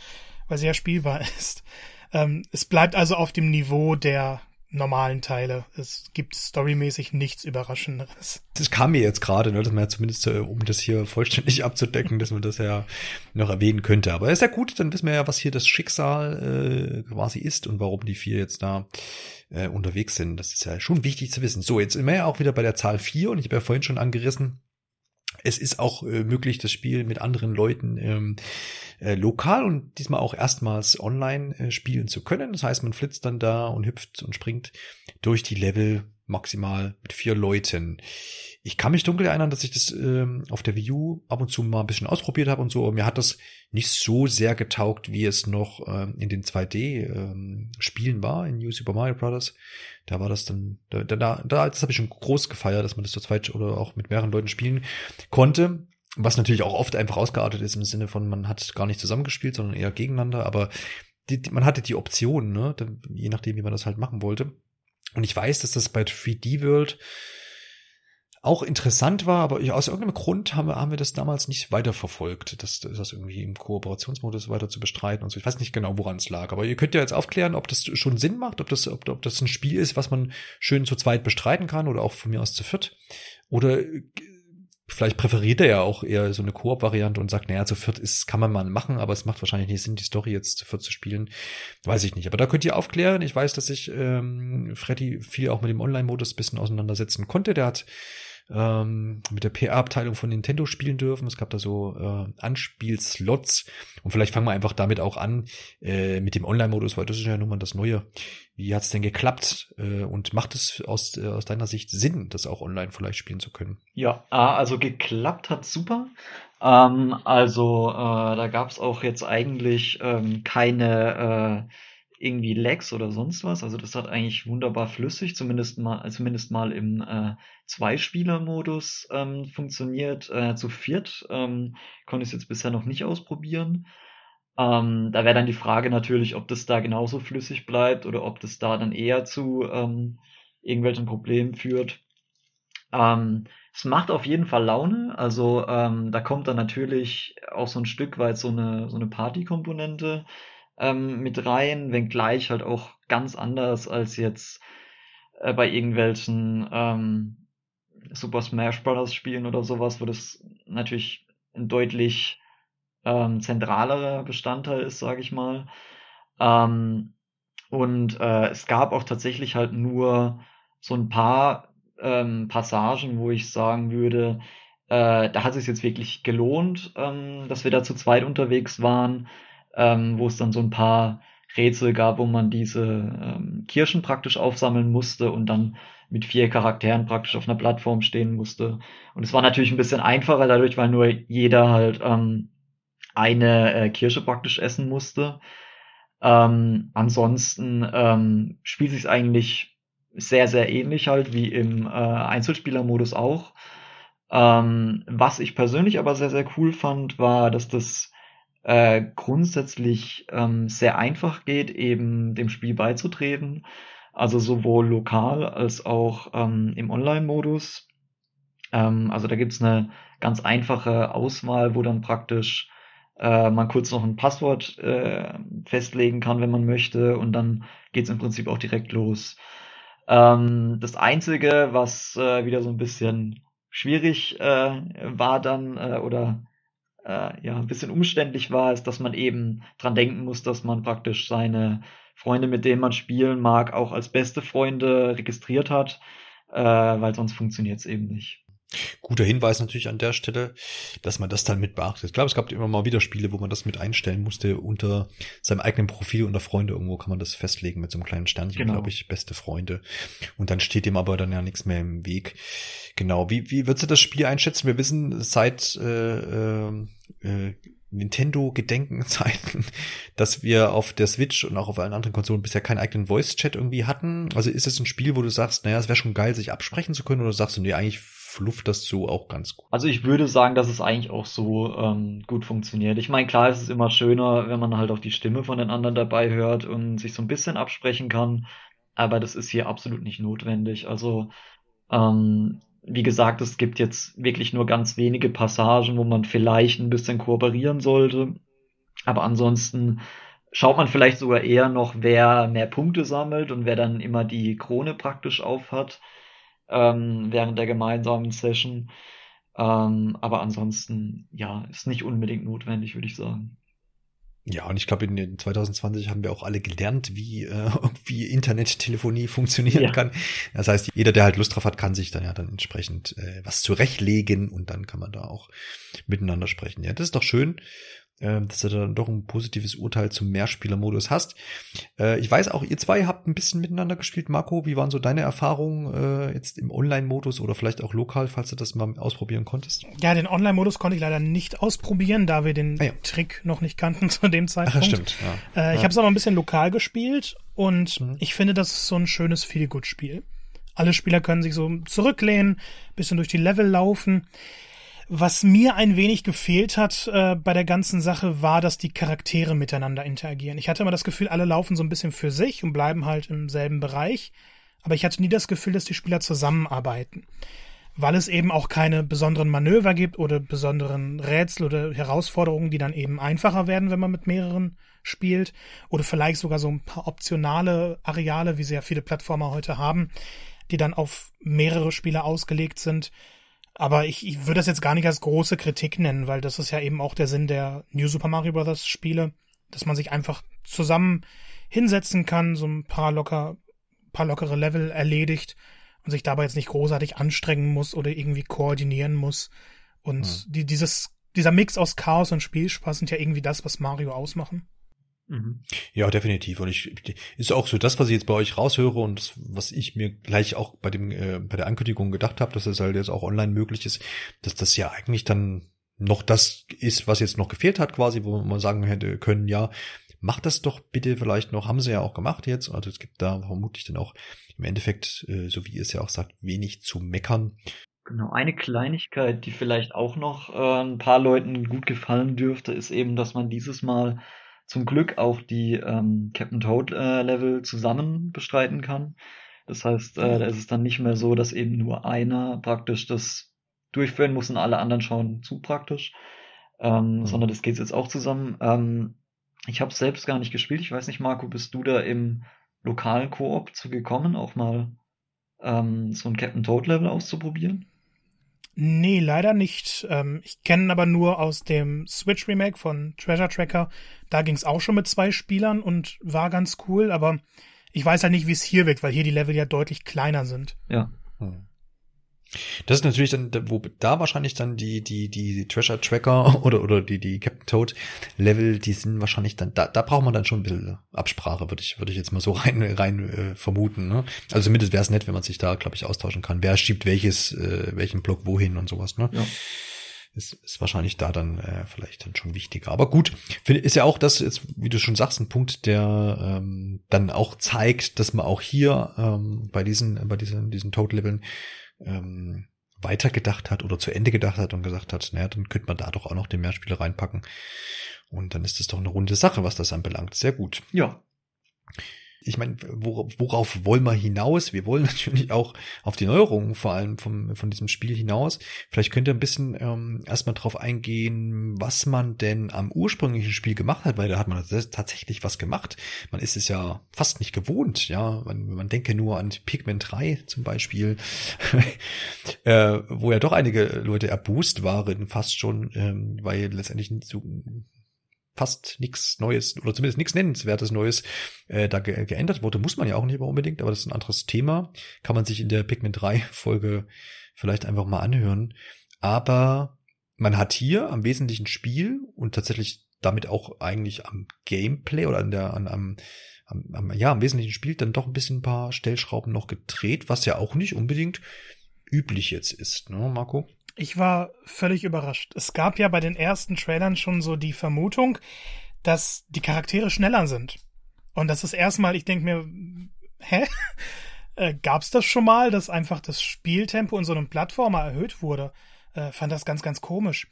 weil sie ja spielbar ist. Ähm, es bleibt also auf dem Niveau der normalen Teile. Es gibt storymäßig nichts Überraschenderes. Das kam mir jetzt gerade, ne, dass man ja zumindest, äh, um das hier vollständig abzudecken, dass man das ja noch erwähnen könnte. Aber ist ja gut, dann wissen wir ja, was hier das Schicksal äh, quasi ist und warum die vier jetzt da äh, unterwegs sind. Das ist ja schon wichtig zu wissen. So, jetzt sind wir ja auch wieder bei der Zahl vier und ich habe ja vorhin schon angerissen, es ist auch äh, möglich, das Spiel mit anderen Leuten ähm, äh, lokal und diesmal auch erstmals online äh, spielen zu können. Das heißt, man flitzt dann da und hüpft und springt durch die Level maximal mit vier Leuten. Ich kann mich dunkel erinnern, dass ich das ähm, auf der Wii U ab und zu mal ein bisschen ausprobiert habe und so, aber mir hat das nicht so sehr getaugt, wie es noch ähm, in den 2D-Spielen ähm, war, in New Super Mario Bros. Da war das dann, da, da, da das habe ich schon groß gefeiert, dass man das zu zweit oder auch mit mehreren Leuten spielen konnte. Was natürlich auch oft einfach ausgeartet ist im Sinne von, man hat gar nicht zusammengespielt, sondern eher gegeneinander, aber die, die, man hatte die Option, ne, je nachdem, wie man das halt machen wollte. Und ich weiß, dass das bei 3D World auch interessant war, aber aus irgendeinem Grund haben wir, haben wir das damals nicht weiterverfolgt, das, das irgendwie im Kooperationsmodus weiter zu bestreiten und so. Ich weiß nicht genau, woran es lag, aber ihr könnt ja jetzt aufklären, ob das schon Sinn macht, ob das, ob, ob das ein Spiel ist, was man schön zu zweit bestreiten kann oder auch von mir aus zu viert. Oder vielleicht präferiert er ja auch eher so eine Koop-Variante und sagt, naja, zu viert ist, kann man mal machen, aber es macht wahrscheinlich nicht Sinn, die Story jetzt zu viert zu spielen. Weiß ich nicht. Aber da könnt ihr aufklären. Ich weiß, dass sich ähm, Freddy viel auch mit dem Online-Modus bisschen auseinandersetzen konnte. Der hat ähm, mit der PR-Abteilung von Nintendo spielen dürfen. Es gab da so äh, Anspielslots. Und vielleicht fangen wir einfach damit auch an, äh, mit dem Online-Modus, weil das ist ja nun mal das Neue. Wie hat's denn geklappt? Äh, und macht es aus, äh, aus deiner Sicht Sinn, das auch online vielleicht spielen zu können? Ja, also geklappt hat super. Ähm, also äh, da gab's auch jetzt eigentlich ähm, keine äh, irgendwie Lags oder sonst was. Also das hat eigentlich wunderbar flüssig, zumindest mal, zumindest mal im äh, Zweispieler-Modus ähm, funktioniert. Äh, zu viert ähm, konnte ich es jetzt bisher noch nicht ausprobieren. Ähm, da wäre dann die Frage natürlich, ob das da genauso flüssig bleibt oder ob das da dann eher zu ähm, irgendwelchen Problemen führt. Ähm, es macht auf jeden Fall Laune. Also ähm, da kommt dann natürlich auch so ein Stück weit so eine, so eine Party-Komponente ähm, mit rein, wenngleich halt auch ganz anders als jetzt äh, bei irgendwelchen ähm, Super Smash Bros. Spielen oder sowas, wo das natürlich ein deutlich ähm, zentralerer Bestandteil ist, sage ich mal. Ähm, und äh, es gab auch tatsächlich halt nur so ein paar ähm, Passagen, wo ich sagen würde, äh, da hat es jetzt wirklich gelohnt, ähm, dass wir da zu zweit unterwegs waren ähm, wo es dann so ein paar Rätsel gab, wo man diese ähm, Kirschen praktisch aufsammeln musste und dann mit vier Charakteren praktisch auf einer Plattform stehen musste. Und es war natürlich ein bisschen einfacher dadurch, weil nur jeder halt ähm, eine äh, Kirsche praktisch essen musste. Ähm, ansonsten ähm, spielt sich eigentlich sehr, sehr ähnlich halt wie im äh, Einzelspielermodus auch. Ähm, was ich persönlich aber sehr, sehr cool fand, war, dass das äh, grundsätzlich ähm, sehr einfach geht, eben dem Spiel beizutreten. Also sowohl lokal als auch ähm, im Online-Modus. Ähm, also da gibt's eine ganz einfache Auswahl, wo dann praktisch äh, man kurz noch ein Passwort äh, festlegen kann, wenn man möchte, und dann geht's im Prinzip auch direkt los. Ähm, das Einzige, was äh, wieder so ein bisschen schwierig äh, war dann äh, oder äh, ja ein bisschen umständlich war, ist, dass man eben dran denken muss, dass man praktisch seine Freunde, mit denen man spielen mag, auch als beste Freunde registriert hat, äh, weil sonst funktioniert es eben nicht. Guter Hinweis natürlich an der Stelle, dass man das dann mit beachtet. Ich glaube, es gab immer mal wieder Spiele, wo man das mit einstellen musste unter seinem eigenen Profil unter Freunde. Irgendwo kann man das festlegen mit so einem kleinen Sternchen, genau. glaube ich, beste Freunde. Und dann steht dem aber dann ja nichts mehr im Weg. Genau. Wie, wie würdest du das Spiel einschätzen? Wir wissen seit äh, äh, äh Nintendo Gedenkenzeiten, dass wir auf der Switch und auch auf allen anderen Konsolen bisher keinen eigenen Voice Chat irgendwie hatten. Also ist es ein Spiel, wo du sagst, naja, es wäre schon geil, sich absprechen zu können, oder sagst du, nee, eigentlich flufft das so auch ganz gut? Also ich würde sagen, dass es eigentlich auch so ähm, gut funktioniert. Ich meine, klar ist es immer schöner, wenn man halt auch die Stimme von den anderen dabei hört und sich so ein bisschen absprechen kann, aber das ist hier absolut nicht notwendig. Also ähm, wie gesagt, es gibt jetzt wirklich nur ganz wenige Passagen, wo man vielleicht ein bisschen kooperieren sollte. Aber ansonsten schaut man vielleicht sogar eher noch, wer mehr Punkte sammelt und wer dann immer die Krone praktisch aufhat ähm, während der gemeinsamen Session. Ähm, aber ansonsten, ja, ist nicht unbedingt notwendig, würde ich sagen. Ja, und ich glaube, in 2020 haben wir auch alle gelernt, wie, äh, wie Internettelefonie funktionieren ja. kann. Das heißt, jeder, der halt Lust drauf hat, kann sich dann ja dann entsprechend äh, was zurechtlegen und dann kann man da auch miteinander sprechen. Ja, das ist doch schön dass du dann doch ein positives Urteil zum Mehrspielermodus hast. Äh, ich weiß auch, ihr zwei habt ein bisschen miteinander gespielt. Marco, wie waren so deine Erfahrungen äh, jetzt im Online-Modus oder vielleicht auch lokal, falls du das mal ausprobieren konntest? Ja, den Online-Modus konnte ich leider nicht ausprobieren, da wir den ah, ja. Trick noch nicht kannten zu dem Zeitpunkt. Ach, stimmt. Ja. Äh, ich habe es aber ein bisschen lokal gespielt und mhm. ich finde, das ist so ein schönes Feel-Good-Spiel. Alle Spieler können sich so zurücklehnen, bisschen durch die Level laufen. Was mir ein wenig gefehlt hat äh, bei der ganzen Sache, war, dass die Charaktere miteinander interagieren. Ich hatte immer das Gefühl, alle laufen so ein bisschen für sich und bleiben halt im selben Bereich. Aber ich hatte nie das Gefühl, dass die Spieler zusammenarbeiten. Weil es eben auch keine besonderen Manöver gibt oder besonderen Rätsel oder Herausforderungen, die dann eben einfacher werden, wenn man mit mehreren spielt. Oder vielleicht sogar so ein paar optionale Areale, wie sie ja viele Plattformer heute haben, die dann auf mehrere Spieler ausgelegt sind. Aber ich, ich würde das jetzt gar nicht als große Kritik nennen, weil das ist ja eben auch der Sinn der New Super Mario Bros. Spiele, dass man sich einfach zusammen hinsetzen kann, so ein paar locker, paar lockere Level erledigt und sich dabei jetzt nicht großartig anstrengen muss oder irgendwie koordinieren muss. Und ja. die, dieses, dieser Mix aus Chaos und Spielspaß sind ja irgendwie das, was Mario ausmachen. Mhm. Ja, definitiv. Und ich ist auch so das, was ich jetzt bei euch raushöre und das, was ich mir gleich auch bei dem äh, bei der Ankündigung gedacht habe, dass es halt jetzt auch online möglich ist, dass das ja eigentlich dann noch das ist, was jetzt noch gefehlt hat, quasi, wo man sagen hätte können, ja, macht das doch bitte vielleicht noch, haben sie ja auch gemacht jetzt. Also es gibt da vermutlich dann auch im Endeffekt, äh, so wie ihr es ja auch sagt, wenig zu meckern. Genau, eine Kleinigkeit, die vielleicht auch noch äh, ein paar Leuten gut gefallen dürfte, ist eben, dass man dieses Mal zum Glück auch die ähm, Captain Toad äh, Level zusammen bestreiten kann. Das heißt, äh, da ist es dann nicht mehr so, dass eben nur einer praktisch das durchführen muss und alle anderen schauen zu praktisch, ähm, mhm. sondern das geht jetzt auch zusammen. Ähm, ich habe selbst gar nicht gespielt. Ich weiß nicht, Marco, bist du da im lokalen Koop zu gekommen, auch mal ähm, so ein Captain Toad Level auszuprobieren? Nee, leider nicht. Ähm, ich kenne aber nur aus dem Switch Remake von Treasure Tracker. Da ging es auch schon mit zwei Spielern und war ganz cool, aber ich weiß halt nicht, wie es hier wirkt, weil hier die Level ja deutlich kleiner sind. Ja. Hm. Das ist natürlich dann, wo da wahrscheinlich dann die, die, die Treasure Tracker oder, oder die, die Captain Toad Level, die sind wahrscheinlich dann, da, da braucht man dann schon ein bisschen Absprache, würde ich, würde ich jetzt mal so rein, rein äh, vermuten. Ne? Also zumindest wäre es nett, wenn man sich da, glaube ich, austauschen kann. Wer schiebt welches, äh, welchen Block wohin und sowas, ne? Ja. Ist, ist wahrscheinlich da dann äh, vielleicht dann schon wichtiger. Aber gut, find, ist ja auch das, jetzt, wie du schon sagst, ein Punkt, der ähm, dann auch zeigt, dass man auch hier ähm, bei diesen, bei diesen, diesen Toad-Leveln ähm, weitergedacht hat oder zu Ende gedacht hat und gesagt hat, naja, dann könnte man da doch auch noch den Mehrspieler reinpacken. Und dann ist das doch eine runde Sache, was das anbelangt. Sehr gut. Ja ich meine, worauf wollen wir hinaus? Wir wollen natürlich auch auf die Neuerungen vor allem vom, von diesem Spiel hinaus. Vielleicht könnt ihr ein bisschen ähm, erstmal drauf eingehen, was man denn am ursprünglichen Spiel gemacht hat, weil da hat man tatsächlich was gemacht. Man ist es ja fast nicht gewohnt, ja. Man, man denke nur an Pigment 3 zum Beispiel, äh, wo ja doch einige Leute erboost waren, fast schon, ähm, weil letztendlich so fast nichts Neues oder zumindest nichts Nennenswertes Neues äh, da ge geändert wurde. Muss man ja auch nicht immer unbedingt, aber das ist ein anderes Thema. Kann man sich in der Pigment 3 Folge vielleicht einfach mal anhören. Aber man hat hier am wesentlichen Spiel und tatsächlich damit auch eigentlich am Gameplay oder an der, an, am, am, ja, am wesentlichen Spiel dann doch ein bisschen ein paar Stellschrauben noch gedreht, was ja auch nicht unbedingt üblich jetzt ist, ne, Marco? Ich war völlig überrascht. Es gab ja bei den ersten Trailern schon so die Vermutung, dass die Charaktere schneller sind. Und das ist erstmal, ich denke mir, hä? Äh, gab's das schon mal, dass einfach das Spieltempo in so einem Plattformer erhöht wurde? Äh, fand das ganz, ganz komisch.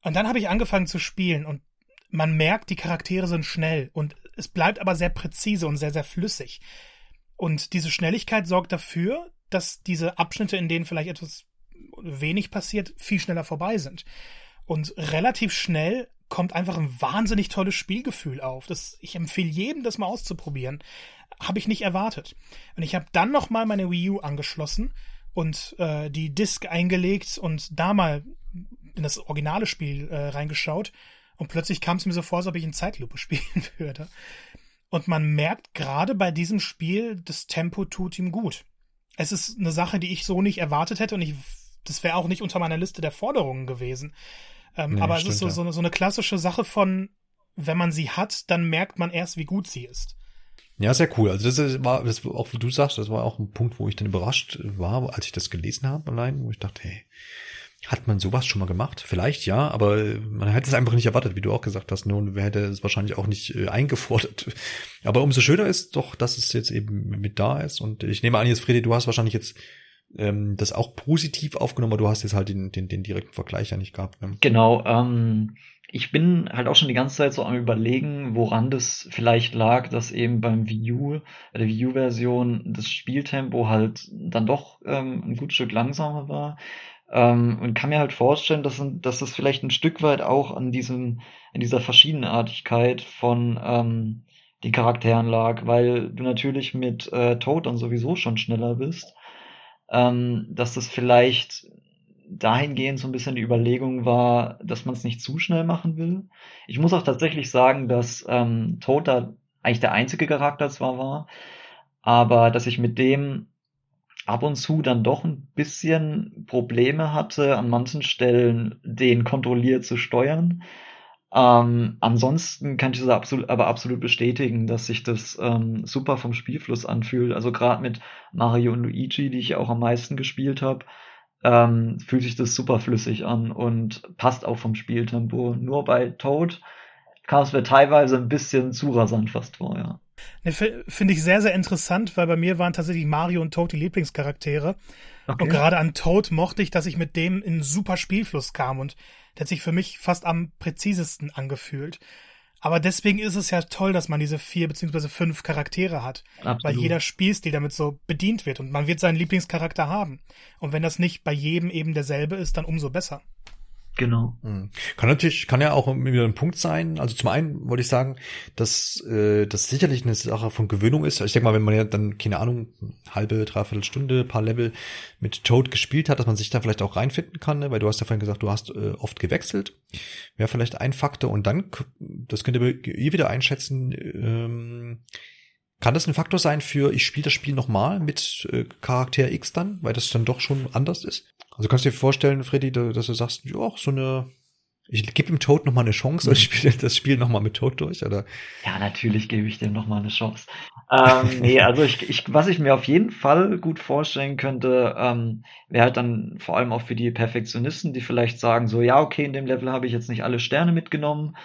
Und dann habe ich angefangen zu spielen und man merkt, die Charaktere sind schnell und es bleibt aber sehr präzise und sehr, sehr flüssig. Und diese Schnelligkeit sorgt dafür, dass diese Abschnitte, in denen vielleicht etwas wenig passiert, viel schneller vorbei sind. Und relativ schnell kommt einfach ein wahnsinnig tolles Spielgefühl auf. Das, ich empfehle jedem, das mal auszuprobieren. Habe ich nicht erwartet. Und ich habe dann noch mal meine Wii U angeschlossen und äh, die Disc eingelegt und da mal in das originale Spiel äh, reingeschaut. Und plötzlich kam es mir so vor, als ob ich in Zeitlupe spielen würde. Und man merkt gerade bei diesem Spiel, das Tempo tut ihm gut. Es ist eine Sache, die ich so nicht erwartet hätte und ich, das wäre auch nicht unter meiner Liste der Forderungen gewesen. Ähm, nee, aber es ist so, so, eine, so eine klassische Sache von, wenn man sie hat, dann merkt man erst, wie gut sie ist. Ja, sehr cool. Also das war, das auch wie du sagst, das war auch ein Punkt, wo ich dann überrascht war, als ich das gelesen habe allein, wo ich dachte, hey, hat man sowas schon mal gemacht? Vielleicht ja, aber man hätte es einfach nicht erwartet, wie du auch gesagt hast. Nun hätte es wahrscheinlich auch nicht äh, eingefordert. Aber umso schöner ist doch, dass es jetzt eben mit da ist. Und ich nehme an, jetzt Fredi, du hast wahrscheinlich jetzt ähm, das auch positiv aufgenommen, aber du hast jetzt halt den, den, den direkten Vergleich ja nicht gehabt. Ne? Genau, ähm, ich bin halt auch schon die ganze Zeit so am überlegen, woran das vielleicht lag, dass eben beim Wii U, bei der Wii U-Version das Spieltempo halt dann doch ähm, ein gutes Stück langsamer war. Ähm, und kann mir halt vorstellen, dass, dass das vielleicht ein Stück weit auch an diesem, an dieser Verschiedenartigkeit von ähm, den Charakteren lag, weil du natürlich mit äh, Toad dann sowieso schon schneller bist ähm, dass das vielleicht dahingehend so ein bisschen die Überlegung war, dass man es nicht zu schnell machen will. Ich muss auch tatsächlich sagen, dass ähm, Toad da eigentlich der einzige Charakter zwar war, aber dass ich mit dem ab und zu dann doch ein bisschen Probleme hatte, an manchen Stellen den kontrolliert zu steuern. Ähm, ansonsten kann ich das absolut, aber absolut bestätigen, dass sich das ähm, super vom Spielfluss anfühlt. Also gerade mit Mario und Luigi, die ich auch am meisten gespielt habe, ähm, fühlt sich das super flüssig an und passt auch vom Spieltempo. Nur bei Toad kam es mir teilweise ein bisschen zu rasant fast vor, ja. Ne, Finde ich sehr, sehr interessant, weil bei mir waren tatsächlich Mario und Toad die Lieblingscharaktere. Okay. Und gerade an Toad mochte ich, dass ich mit dem in super Spielfluss kam und der hat sich für mich fast am präzisesten angefühlt. Aber deswegen ist es ja toll, dass man diese vier beziehungsweise fünf Charaktere hat, Absolut. weil jeder Spielstil damit so bedient wird und man wird seinen Lieblingscharakter haben. Und wenn das nicht bei jedem eben derselbe ist, dann umso besser. Genau. Hm. Kann natürlich, kann ja auch wieder ein Punkt sein. Also zum einen wollte ich sagen, dass äh, das sicherlich eine Sache von Gewöhnung ist. Ich denke mal, wenn man ja dann, keine Ahnung, halbe, dreiviertel Stunde, paar Level mit Toad gespielt hat, dass man sich da vielleicht auch reinfinden kann, ne? weil du hast ja vorhin gesagt, du hast äh, oft gewechselt. Wäre vielleicht ein Faktor. Und dann, das könnt ihr, ihr wieder einschätzen, ähm, kann das ein Faktor sein für, ich spiele das Spiel nochmal mit äh, Charakter X dann, weil das dann doch schon anders ist? Also kannst du dir vorstellen, Freddy, dass du sagst, ja, so eine, ich gebe dem Toad noch mal eine Chance, oder ich spiele das Spiel noch mal mit Toad durch, oder? Ja, natürlich gebe ich dem noch mal eine Chance. ähm, nee, also ich, ich, was ich mir auf jeden Fall gut vorstellen könnte, ähm, wäre halt dann vor allem auch für die Perfektionisten, die vielleicht sagen so, ja, okay, in dem Level habe ich jetzt nicht alle Sterne mitgenommen,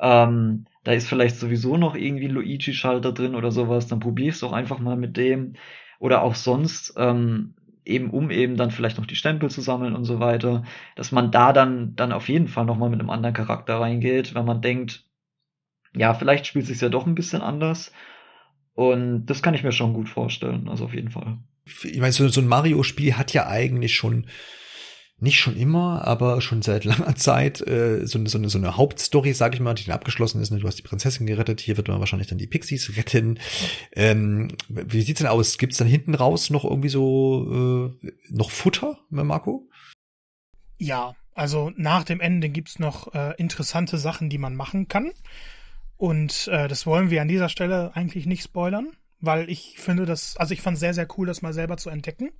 ähm, da ist vielleicht sowieso noch irgendwie Luigi-Schalter drin oder sowas, dann probier es doch einfach mal mit dem. Oder auch sonst, ähm, eben um eben dann vielleicht noch die Stempel zu sammeln und so weiter, dass man da dann dann auf jeden Fall noch mal mit einem anderen Charakter reingeht, wenn man denkt, ja, vielleicht spielt sich ja doch ein bisschen anders und das kann ich mir schon gut vorstellen, also auf jeden Fall. Ich meine, so ein Mario-Spiel hat ja eigentlich schon nicht schon immer, aber schon seit langer Zeit äh, so, so, eine, so eine Hauptstory, sag ich mal, die dann abgeschlossen ist. Ne? Du hast die Prinzessin gerettet, hier wird man wahrscheinlich dann die Pixies retten. Ähm, wie sieht's denn aus? Gibt's dann hinten raus noch irgendwie so äh, noch Futter, Marco? Ja, also nach dem Ende gibt's noch äh, interessante Sachen, die man machen kann. Und äh, das wollen wir an dieser Stelle eigentlich nicht spoilern, weil ich finde das, also ich fand sehr, sehr cool, das mal selber zu entdecken.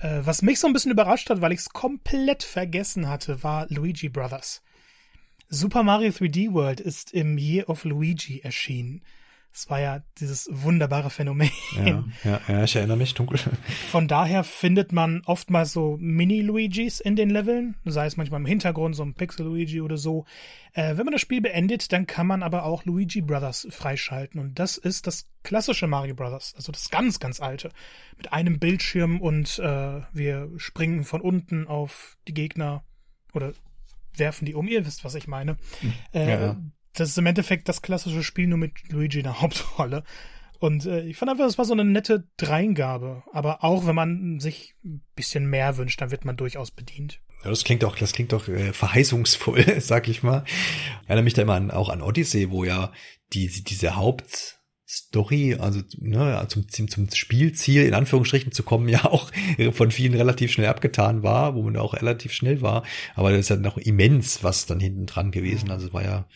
Äh, was mich so ein bisschen überrascht hat, weil ich es komplett vergessen hatte, war Luigi Brothers. Super Mario 3D World ist im Year of Luigi erschienen. Das war ja dieses wunderbare Phänomen. Ja, ja, ja, ich erinnere mich dunkel. Von daher findet man oftmals so Mini-Luigis in den Leveln, sei es manchmal im Hintergrund, so ein Pixel-Luigi oder so. Äh, wenn man das Spiel beendet, dann kann man aber auch Luigi Brothers freischalten. Und das ist das klassische Mario Brothers, also das ganz, ganz alte. Mit einem Bildschirm und äh, wir springen von unten auf die Gegner oder werfen die um. Ihr wisst, was ich meine. Äh, Ja, ja. Das ist im Endeffekt das klassische Spiel nur mit Luigi in der Hauptrolle. Und äh, ich fand einfach, das war so eine nette Dreingabe. Aber auch wenn man sich ein bisschen mehr wünscht, dann wird man durchaus bedient. Ja, das klingt doch, das klingt doch äh, verheißungsvoll, sag ich mal. Ich erinnere mich da immer an, auch an Odyssey, wo ja die, diese Hauptstory, also ne, zum, zum, Spielziel in Anführungsstrichen zu kommen, ja auch von vielen relativ schnell abgetan war, wo man auch relativ schnell war. Aber das ist ja noch immens, was dann hinten dran gewesen. Also war ja,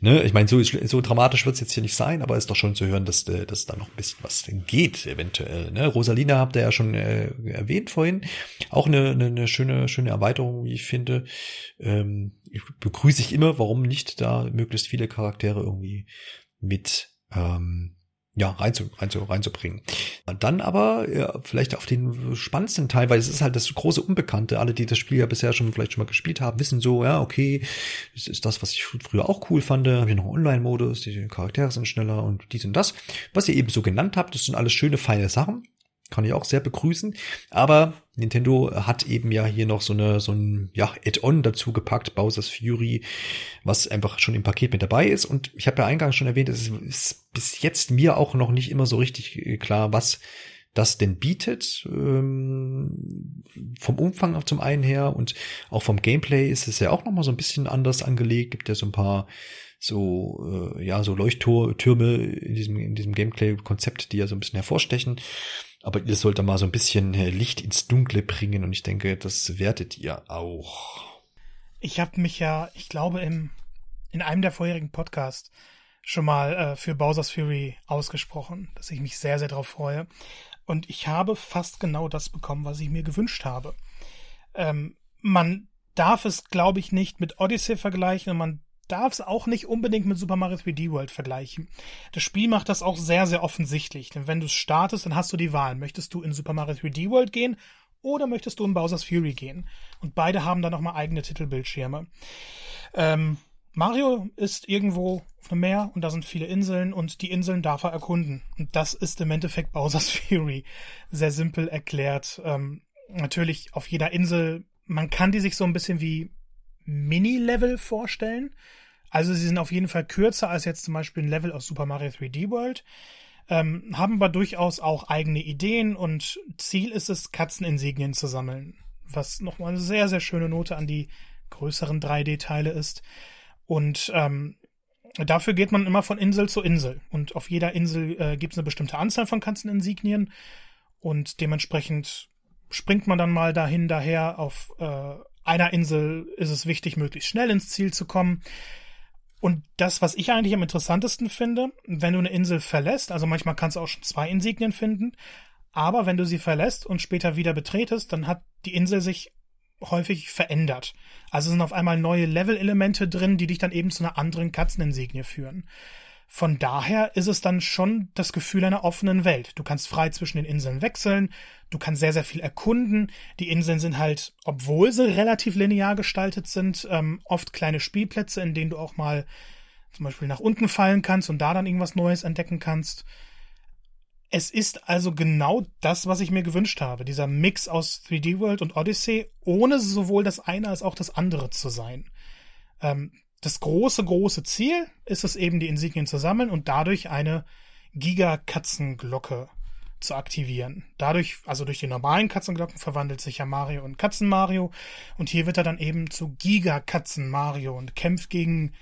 ne, ich meine, so, so dramatisch wird es jetzt hier nicht sein, aber ist doch schon zu hören, dass, äh, dass da noch ein bisschen was geht, eventuell. Ne? Rosalina habt ihr ja schon äh, erwähnt vorhin. Auch eine, eine, eine schöne, schöne Erweiterung, wie ich finde. Ähm, ich begrüße ich immer, warum nicht da möglichst viele Charaktere irgendwie mit ähm, ja, reinzu, reinzu, reinzubringen. Und dann aber ja, vielleicht auf den spannendsten Teil, weil es ist halt das große Unbekannte. Alle, die das Spiel ja bisher schon vielleicht schon mal gespielt haben, wissen so, ja, okay, das ist das, was ich früher auch cool fand. Habe ich noch Online-Modus, die Charaktere sind schneller und dies und das. Was ihr eben so genannt habt, das sind alles schöne, feine Sachen. Kann ich auch sehr begrüßen. Aber Nintendo hat eben ja hier noch so eine, so ein, ja, Add-on dazu gepackt, Bowser's Fury, was einfach schon im Paket mit dabei ist. Und ich habe ja eingangs schon erwähnt, es ist bis jetzt mir auch noch nicht immer so richtig klar, was das denn bietet. Ähm, vom Umfang zum einen her und auch vom Gameplay ist es ja auch noch mal so ein bisschen anders angelegt. Gibt ja so ein paar so äh, ja so Leuchttürme in diesem in diesem Gameplay-Konzept, die ja so ein bisschen hervorstechen. Aber ihr sollt da mal so ein bisschen äh, Licht ins Dunkle bringen und ich denke, das werdet ihr auch. Ich habe mich ja, ich glaube, im, in einem der vorherigen Podcasts schon mal äh, für Bowser's Fury ausgesprochen, dass ich mich sehr, sehr darauf freue. Und ich habe fast genau das bekommen, was ich mir gewünscht habe. Ähm, man darf es, glaube ich, nicht mit Odyssey vergleichen und man darf es auch nicht unbedingt mit Super Mario 3D World vergleichen. Das Spiel macht das auch sehr, sehr offensichtlich. Denn wenn du es startest, dann hast du die Wahl. Möchtest du in Super Mario 3D World gehen oder möchtest du in Bowser's Fury gehen? Und beide haben dann nochmal eigene Titelbildschirme. Ähm, Mario ist irgendwo auf einem Meer und da sind viele Inseln und die Inseln darf er erkunden. Und das ist im Endeffekt Bowser's Fury. Sehr simpel erklärt. Ähm, natürlich auf jeder Insel, man kann die sich so ein bisschen wie Mini-Level vorstellen. Also sie sind auf jeden Fall kürzer als jetzt zum Beispiel ein Level aus Super Mario 3D World, ähm, haben aber durchaus auch eigene Ideen und Ziel ist es, Katzeninsignien zu sammeln, was nochmal eine sehr, sehr schöne Note an die größeren 3D-Teile ist. Und ähm, dafür geht man immer von Insel zu Insel. Und auf jeder Insel äh, gibt es eine bestimmte Anzahl von Katzeninsignien und dementsprechend springt man dann mal dahin, daher auf äh, einer Insel ist es wichtig, möglichst schnell ins Ziel zu kommen. Und das, was ich eigentlich am interessantesten finde, wenn du eine Insel verlässt, also manchmal kannst du auch schon zwei Insignien finden, aber wenn du sie verlässt und später wieder betretest, dann hat die Insel sich häufig verändert. Also sind auf einmal neue Level-Elemente drin, die dich dann eben zu einer anderen Katzeninsignie führen. Von daher ist es dann schon das Gefühl einer offenen Welt. Du kannst frei zwischen den Inseln wechseln, du kannst sehr, sehr viel erkunden. Die Inseln sind halt, obwohl sie relativ linear gestaltet sind, ähm, oft kleine Spielplätze, in denen du auch mal zum Beispiel nach unten fallen kannst und da dann irgendwas Neues entdecken kannst. Es ist also genau das, was ich mir gewünscht habe. Dieser Mix aus 3D World und Odyssey, ohne sowohl das eine als auch das andere zu sein. Ähm, das große, große Ziel ist es eben, die Insignien zu sammeln und dadurch eine Giga-Katzenglocke zu aktivieren. Dadurch, also durch die normalen Katzenglocken verwandelt sich ja Mario und Katzen-Mario und hier wird er dann eben zu Giga-Katzen-Mario und kämpft gegen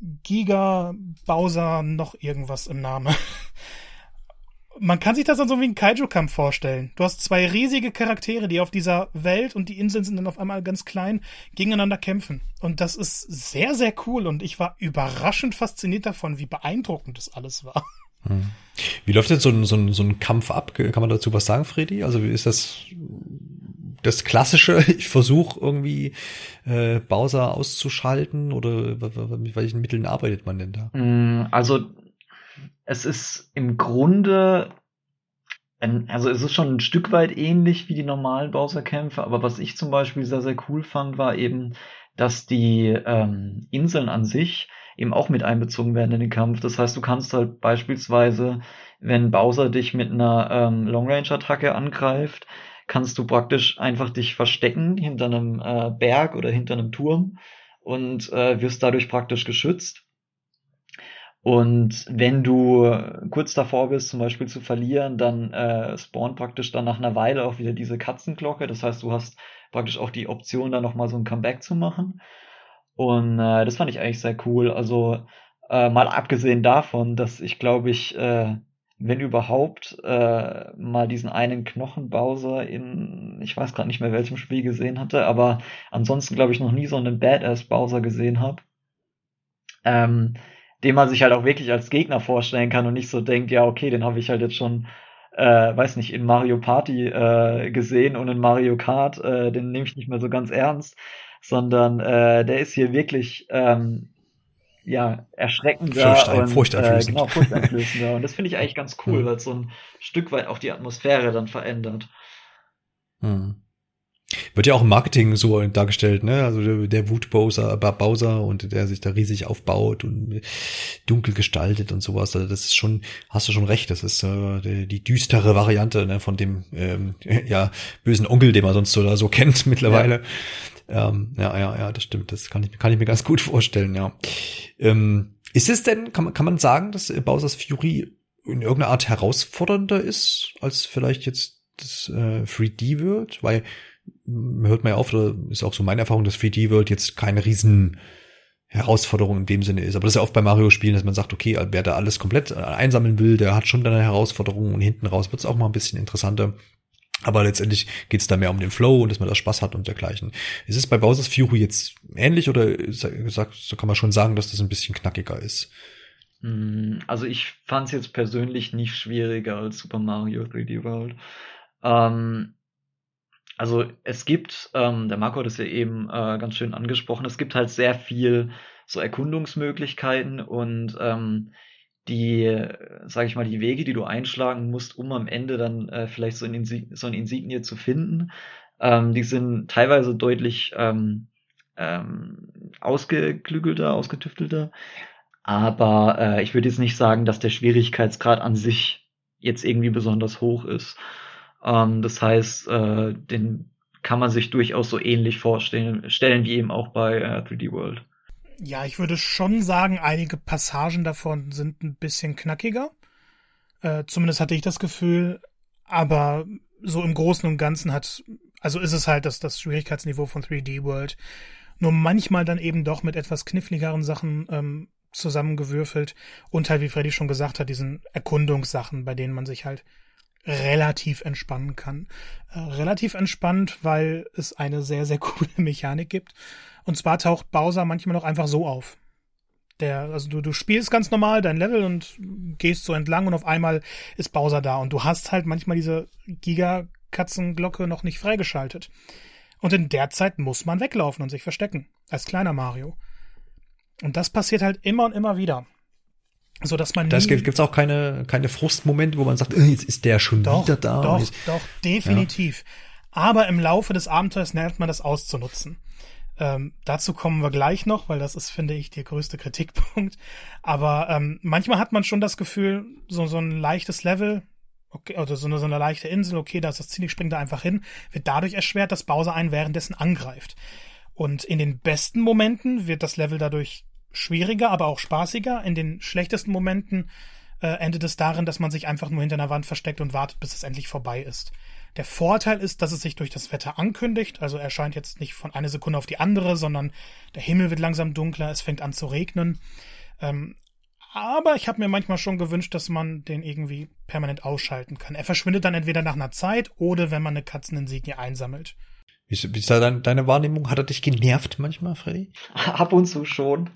Giga-Bowser noch irgendwas im Namen. Man kann sich das dann so wie ein Kaiju-Kampf vorstellen. Du hast zwei riesige Charaktere, die auf dieser Welt und die Inseln sind dann auf einmal ganz klein, gegeneinander kämpfen. Und das ist sehr, sehr cool und ich war überraschend fasziniert davon, wie beeindruckend das alles war. Wie läuft denn so ein, so, ein, so ein Kampf ab? Kann man dazu was sagen, Freddy? Also wie ist das? das Klassische, ich versuche irgendwie äh, Bowser auszuschalten oder mit welchen Mitteln arbeitet man denn da? Mm, also es ist im Grunde also es ist schon ein Stück weit ähnlich wie die normalen Bowser-Kämpfe, aber was ich zum Beispiel sehr, sehr cool fand, war eben, dass die ähm, Inseln an sich eben auch mit einbezogen werden in den Kampf. Das heißt, du kannst halt beispielsweise, wenn Bowser dich mit einer ähm, Long-Range-Attacke angreift, kannst du praktisch einfach dich verstecken hinter einem äh, Berg oder hinter einem Turm und äh, wirst dadurch praktisch geschützt. Und wenn du kurz davor bist, zum Beispiel zu verlieren, dann äh, spawnt praktisch dann nach einer Weile auch wieder diese Katzenglocke. Das heißt, du hast praktisch auch die Option, da nochmal so ein Comeback zu machen. Und äh, das fand ich eigentlich sehr cool. Also äh, mal abgesehen davon, dass ich glaube ich, äh, wenn überhaupt, äh, mal diesen einen Knochenbowser in, ich weiß gerade nicht mehr welchem Spiel gesehen hatte, aber ansonsten glaube ich noch nie so einen Badass-Bowser gesehen habe. Ähm, den man sich halt auch wirklich als Gegner vorstellen kann und nicht so denkt, ja, okay, den habe ich halt jetzt schon, äh, weiß nicht, in Mario Party äh, gesehen und in Mario Kart, äh, den nehme ich nicht mehr so ganz ernst, sondern äh, der ist hier wirklich ähm, ja erschreckender Furcht, und furchteinflößend. Äh, genau, furchteinflößender. und das finde ich eigentlich ganz cool, weil es so ein Stück weit auch die Atmosphäre dann verändert. Hm. Wird ja auch im Marketing so dargestellt, ne? Also der, der Wut-Bowser Bowser und der sich da riesig aufbaut und dunkel gestaltet und sowas. Also das ist schon, hast du schon recht, das ist äh, die, die düstere Variante ne, von dem ähm, ja bösen Onkel, den man sonst so oder so kennt mittlerweile. Ja. Ähm, ja, ja, ja, das stimmt. Das kann ich, kann ich mir ganz gut vorstellen, ja. Ähm, ist es denn, kann man, kann man sagen, dass Bowser's Fury in irgendeiner Art herausfordernder ist als vielleicht jetzt das äh, 3D World? Weil hört man ja auf, oder ist auch so meine Erfahrung, dass 3D World jetzt keine riesen Herausforderung in dem Sinne ist. Aber das ist ja oft bei Mario-Spielen, dass man sagt, okay, wer da alles komplett einsammeln will, der hat schon dann eine Herausforderung und hinten raus wird es auch mal ein bisschen interessanter. Aber letztendlich geht es da mehr um den Flow und dass man da Spaß hat und dergleichen. Ist es bei Bowser's Fury jetzt ähnlich oder sagt, so kann man schon sagen, dass das ein bisschen knackiger ist? Hm, also ich fand es jetzt persönlich nicht schwieriger als Super Mario 3D World. Ähm, also es gibt, ähm, der Marco hat es ja eben äh, ganz schön angesprochen, es gibt halt sehr viel so Erkundungsmöglichkeiten und ähm, die, sage ich mal, die Wege, die du einschlagen musst, um am Ende dann äh, vielleicht so ein, Insign so ein Insignie zu finden, ähm, die sind teilweise deutlich ähm, ähm, ausgeklügelter, ausgetüftelter. Aber äh, ich würde jetzt nicht sagen, dass der Schwierigkeitsgrad an sich jetzt irgendwie besonders hoch ist. Ähm, das heißt, äh, den kann man sich durchaus so ähnlich vorstellen, stellen wie eben auch bei äh, 3D World. Ja, ich würde schon sagen, einige Passagen davon sind ein bisschen knackiger. Äh, zumindest hatte ich das Gefühl. Aber so im Großen und Ganzen hat, also ist es halt das, das Schwierigkeitsniveau von 3D World. Nur manchmal dann eben doch mit etwas kniffligeren Sachen ähm, zusammengewürfelt. Und halt, wie Freddy schon gesagt hat, diesen Erkundungssachen, bei denen man sich halt relativ entspannen kann. Äh, relativ entspannt, weil es eine sehr, sehr coole Mechanik gibt. Und zwar taucht Bowser manchmal noch einfach so auf. Der, also du, du spielst ganz normal dein Level und gehst so entlang und auf einmal ist Bowser da und du hast halt manchmal diese Giga-Katzenglocke noch nicht freigeschaltet. Und in der Zeit muss man weglaufen und sich verstecken. Als kleiner Mario. Und das passiert halt immer und immer wieder so dass man das gibt gibt's auch keine keine Frustmomente, wo man sagt, äh, jetzt ist der schon doch, wieder da. Doch, doch, definitiv. Ja. Aber im Laufe des Abenteuers lernt man das auszunutzen. Ähm, dazu kommen wir gleich noch, weil das ist, finde ich, der größte Kritikpunkt. Aber ähm, manchmal hat man schon das Gefühl, so, so ein leichtes Level, okay, also so eine, so eine leichte Insel, okay, da ist das Ziel, ich springe da einfach hin, wird dadurch erschwert, dass Bowser einen währenddessen angreift. Und in den besten Momenten wird das Level dadurch schwieriger, aber auch spaßiger. In den schlechtesten Momenten äh, endet es darin, dass man sich einfach nur hinter einer Wand versteckt und wartet, bis es endlich vorbei ist. Der Vorteil ist, dass es sich durch das Wetter ankündigt, also erscheint jetzt nicht von einer Sekunde auf die andere, sondern der Himmel wird langsam dunkler, es fängt an zu regnen. Ähm, aber ich habe mir manchmal schon gewünscht, dass man den irgendwie permanent ausschalten kann. Er verschwindet dann entweder nach einer Zeit oder wenn man eine Katzeninsignie einsammelt. Wie ist, wie ist da dein, deine Wahrnehmung? Hat er dich genervt manchmal, Freddy? Ab und zu schon.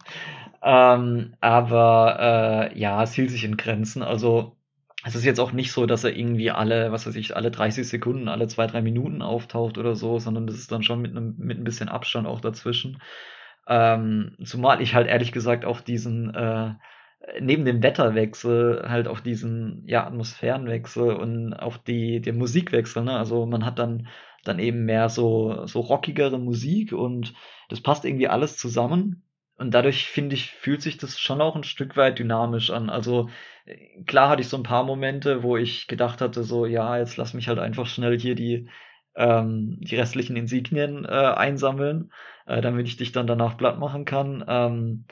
Ähm, aber äh, ja, es hielt sich in Grenzen. Also es ist jetzt auch nicht so, dass er irgendwie alle, was weiß ich, alle 30 Sekunden, alle zwei, drei Minuten auftaucht oder so, sondern das ist dann schon mit einem, mit ein bisschen Abstand auch dazwischen. Ähm, zumal ich halt ehrlich gesagt auch diesen, äh, neben dem Wetterwechsel halt auch diesen, ja, Atmosphärenwechsel und auch die, der Musikwechsel, ne? Also man hat dann, dann eben mehr so, so rockigere Musik und das passt irgendwie alles zusammen. Und dadurch finde ich, fühlt sich das schon auch ein Stück weit dynamisch an. Also klar hatte ich so ein paar Momente, wo ich gedacht hatte, so, ja, jetzt lass mich halt einfach schnell hier die, ähm, die restlichen Insignien äh, einsammeln, äh, damit ich dich dann danach platt machen kann. Ähm,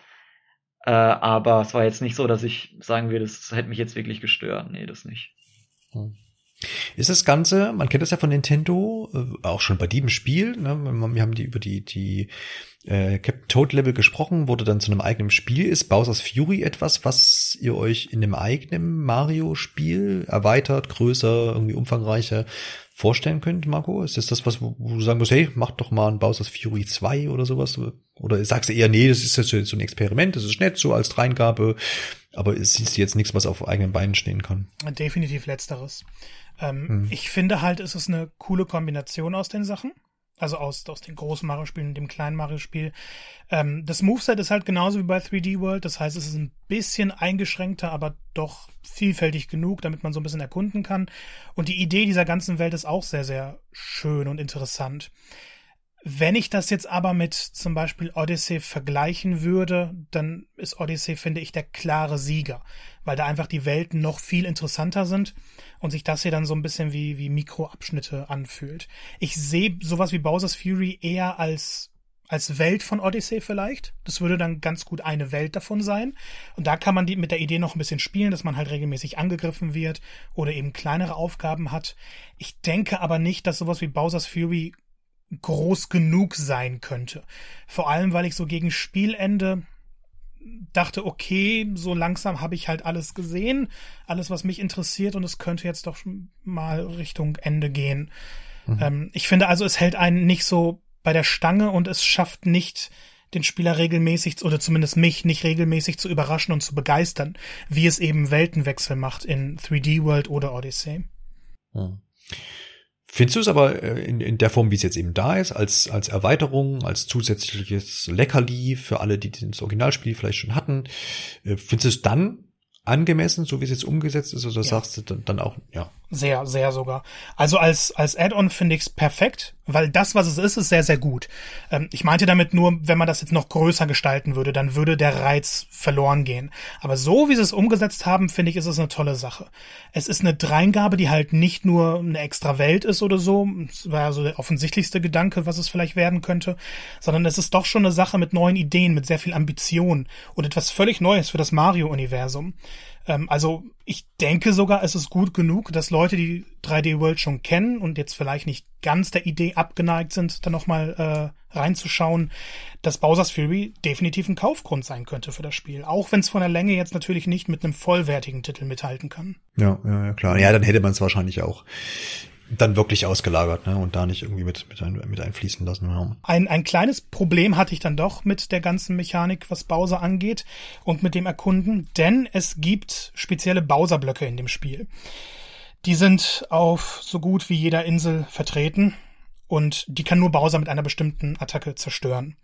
äh, aber es war jetzt nicht so, dass ich sagen würde, das hätte mich jetzt wirklich gestört. Nee, das nicht. Hm. Ist das Ganze, man kennt das ja von Nintendo, äh, auch schon bei diesem Spiel, ne? wir haben die über die, die äh, Captain Toad Level gesprochen, wurde dann zu einem eigenen Spiel. Ist Bowser's Fury etwas, was ihr euch in einem eigenen Mario-Spiel erweitert, größer, irgendwie umfangreicher vorstellen könnt, Marco? Ist das das, was wo du sagen musst, hey, mach doch mal ein Bowser's Fury 2 oder sowas? Oder sagst du eher, nee, das ist jetzt so ein Experiment, das ist nett, so als Dreingabe, aber es ist jetzt nichts, was auf eigenen Beinen stehen kann? Definitiv letzteres. Ähm, hm. Ich finde halt, es ist eine coole Kombination aus den Sachen. Also aus, aus den großen Mario-Spielen und dem kleinen Mario-Spiel. Ähm, das Moveset ist halt genauso wie bei 3D World. Das heißt, es ist ein bisschen eingeschränkter, aber doch vielfältig genug, damit man so ein bisschen erkunden kann. Und die Idee dieser ganzen Welt ist auch sehr, sehr schön und interessant. Wenn ich das jetzt aber mit zum Beispiel Odyssey vergleichen würde, dann ist Odyssey, finde ich, der klare Sieger, weil da einfach die Welten noch viel interessanter sind und sich das hier dann so ein bisschen wie, wie Mikroabschnitte anfühlt. Ich sehe sowas wie Bowser's Fury eher als als Welt von Odyssey vielleicht. Das würde dann ganz gut eine Welt davon sein. Und da kann man die, mit der Idee noch ein bisschen spielen, dass man halt regelmäßig angegriffen wird oder eben kleinere Aufgaben hat. Ich denke aber nicht, dass sowas wie Bowser's Fury groß genug sein könnte. Vor allem, weil ich so gegen Spielende dachte, okay, so langsam habe ich halt alles gesehen, alles, was mich interessiert und es könnte jetzt doch mal Richtung Ende gehen. Mhm. Ähm, ich finde also, es hält einen nicht so bei der Stange und es schafft nicht, den Spieler regelmäßig oder zumindest mich nicht regelmäßig zu überraschen und zu begeistern, wie es eben Weltenwechsel macht in 3D World oder Odyssey. Mhm. Findest du es aber äh, in, in der Form, wie es jetzt eben da ist, als, als Erweiterung, als zusätzliches Leckerli für alle, die das Originalspiel vielleicht schon hatten, äh, findest du es dann angemessen, so wie es jetzt umgesetzt ist, oder ja. sagst du dann, dann auch, ja? Sehr, sehr sogar. Also als, als Add-on finde ich es perfekt, weil das, was es ist, ist sehr, sehr gut. Ähm, ich meinte damit nur, wenn man das jetzt noch größer gestalten würde, dann würde der Reiz verloren gehen. Aber so, wie sie es umgesetzt haben, finde ich, ist es eine tolle Sache. Es ist eine Dreingabe, die halt nicht nur eine extra Welt ist oder so, das war ja so der offensichtlichste Gedanke, was es vielleicht werden könnte, sondern es ist doch schon eine Sache mit neuen Ideen, mit sehr viel Ambition und etwas völlig Neues für das Mario-Universum. Ähm, also ich denke sogar, es ist gut genug, dass Leute, die 3D World schon kennen und jetzt vielleicht nicht ganz der Idee abgeneigt sind, da nochmal äh, reinzuschauen, dass Bowser's Fury definitiv ein Kaufgrund sein könnte für das Spiel. Auch wenn es von der Länge jetzt natürlich nicht mit einem vollwertigen Titel mithalten kann. Ja, ja, ja klar. Ja, dann hätte man es wahrscheinlich auch dann wirklich ausgelagert ne? und da nicht irgendwie mit, mit, ein, mit einfließen lassen. Ja. Ein, ein kleines Problem hatte ich dann doch mit der ganzen Mechanik, was Bowser angeht und mit dem Erkunden, denn es gibt spezielle Bowser-Blöcke in dem Spiel. Die sind auf so gut wie jeder Insel vertreten und die kann nur Bowser mit einer bestimmten Attacke zerstören.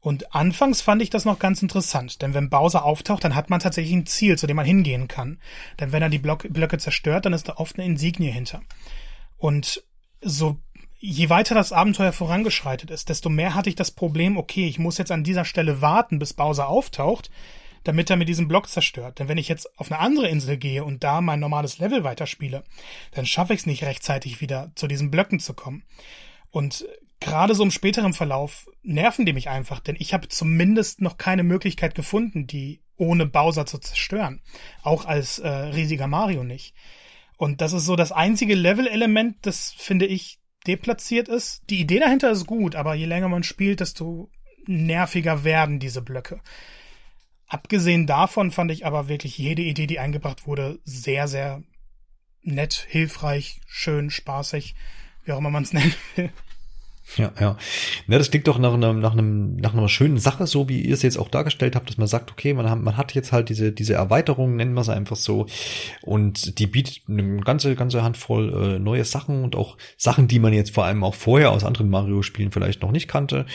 Und anfangs fand ich das noch ganz interessant, denn wenn Bowser auftaucht, dann hat man tatsächlich ein Ziel, zu dem man hingehen kann. Denn wenn er die Block Blöcke zerstört, dann ist da oft eine Insignie hinter. Und so je weiter das Abenteuer vorangeschreitet ist, desto mehr hatte ich das Problem, okay, ich muss jetzt an dieser Stelle warten, bis Bowser auftaucht, damit er mir diesen Block zerstört. Denn wenn ich jetzt auf eine andere Insel gehe und da mein normales Level weiterspiele, dann schaffe ich es nicht rechtzeitig wieder zu diesen Blöcken zu kommen. Und gerade so im späteren Verlauf nerven die mich einfach, denn ich habe zumindest noch keine Möglichkeit gefunden, die ohne Bowser zu zerstören. Auch als äh, riesiger Mario nicht. Und das ist so das einzige Level-Element, das finde ich deplatziert ist. Die Idee dahinter ist gut, aber je länger man spielt, desto nerviger werden diese Blöcke. Abgesehen davon fand ich aber wirklich jede Idee, die eingebracht wurde, sehr, sehr nett, hilfreich, schön, spaßig, wie auch immer man es nennen will. Ja, ja. Ja, das klingt doch nach einem, nach einem, nach einer schönen Sache, so wie ihr es jetzt auch dargestellt habt, dass man sagt, okay, man hat, man hat jetzt halt diese, diese Erweiterung, nennen wir es einfach so, und die bietet eine ganze, ganze Handvoll äh, neue Sachen und auch Sachen, die man jetzt vor allem auch vorher aus anderen Mario-Spielen vielleicht noch nicht kannte.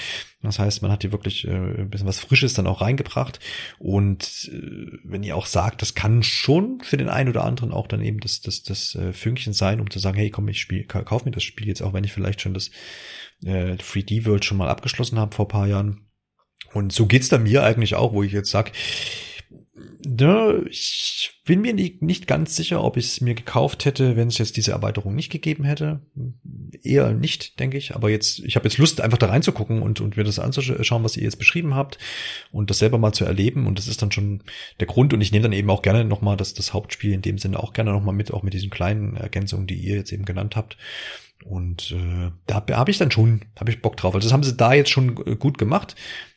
Das heißt, man hat hier wirklich äh, ein bisschen was Frisches dann auch reingebracht. Und äh, wenn ihr auch sagt, das kann schon für den einen oder anderen auch dann eben das, das, das äh, Fünkchen sein, um zu sagen, hey, komm, ich spiel, kauf mir das Spiel jetzt, auch wenn ich vielleicht schon das äh, 3D World schon mal abgeschlossen habe vor paar Jahren. Und so geht's da mir eigentlich auch, wo ich jetzt sag, Ne, ich bin mir nicht ganz sicher, ob ich es mir gekauft hätte, wenn es jetzt diese Erweiterung nicht gegeben hätte. Eher nicht, denke ich. Aber jetzt, ich habe jetzt Lust, einfach da reinzugucken und, und mir das anzuschauen, was ihr jetzt beschrieben habt und das selber mal zu erleben. Und das ist dann schon der Grund. Und ich nehme dann eben auch gerne nochmal das, das Hauptspiel in dem Sinne auch gerne nochmal mit, auch mit diesen kleinen Ergänzungen, die ihr jetzt eben genannt habt. Und äh, da habe ich dann schon, habe ich Bock drauf. Also das haben sie da jetzt schon äh, gut gemacht.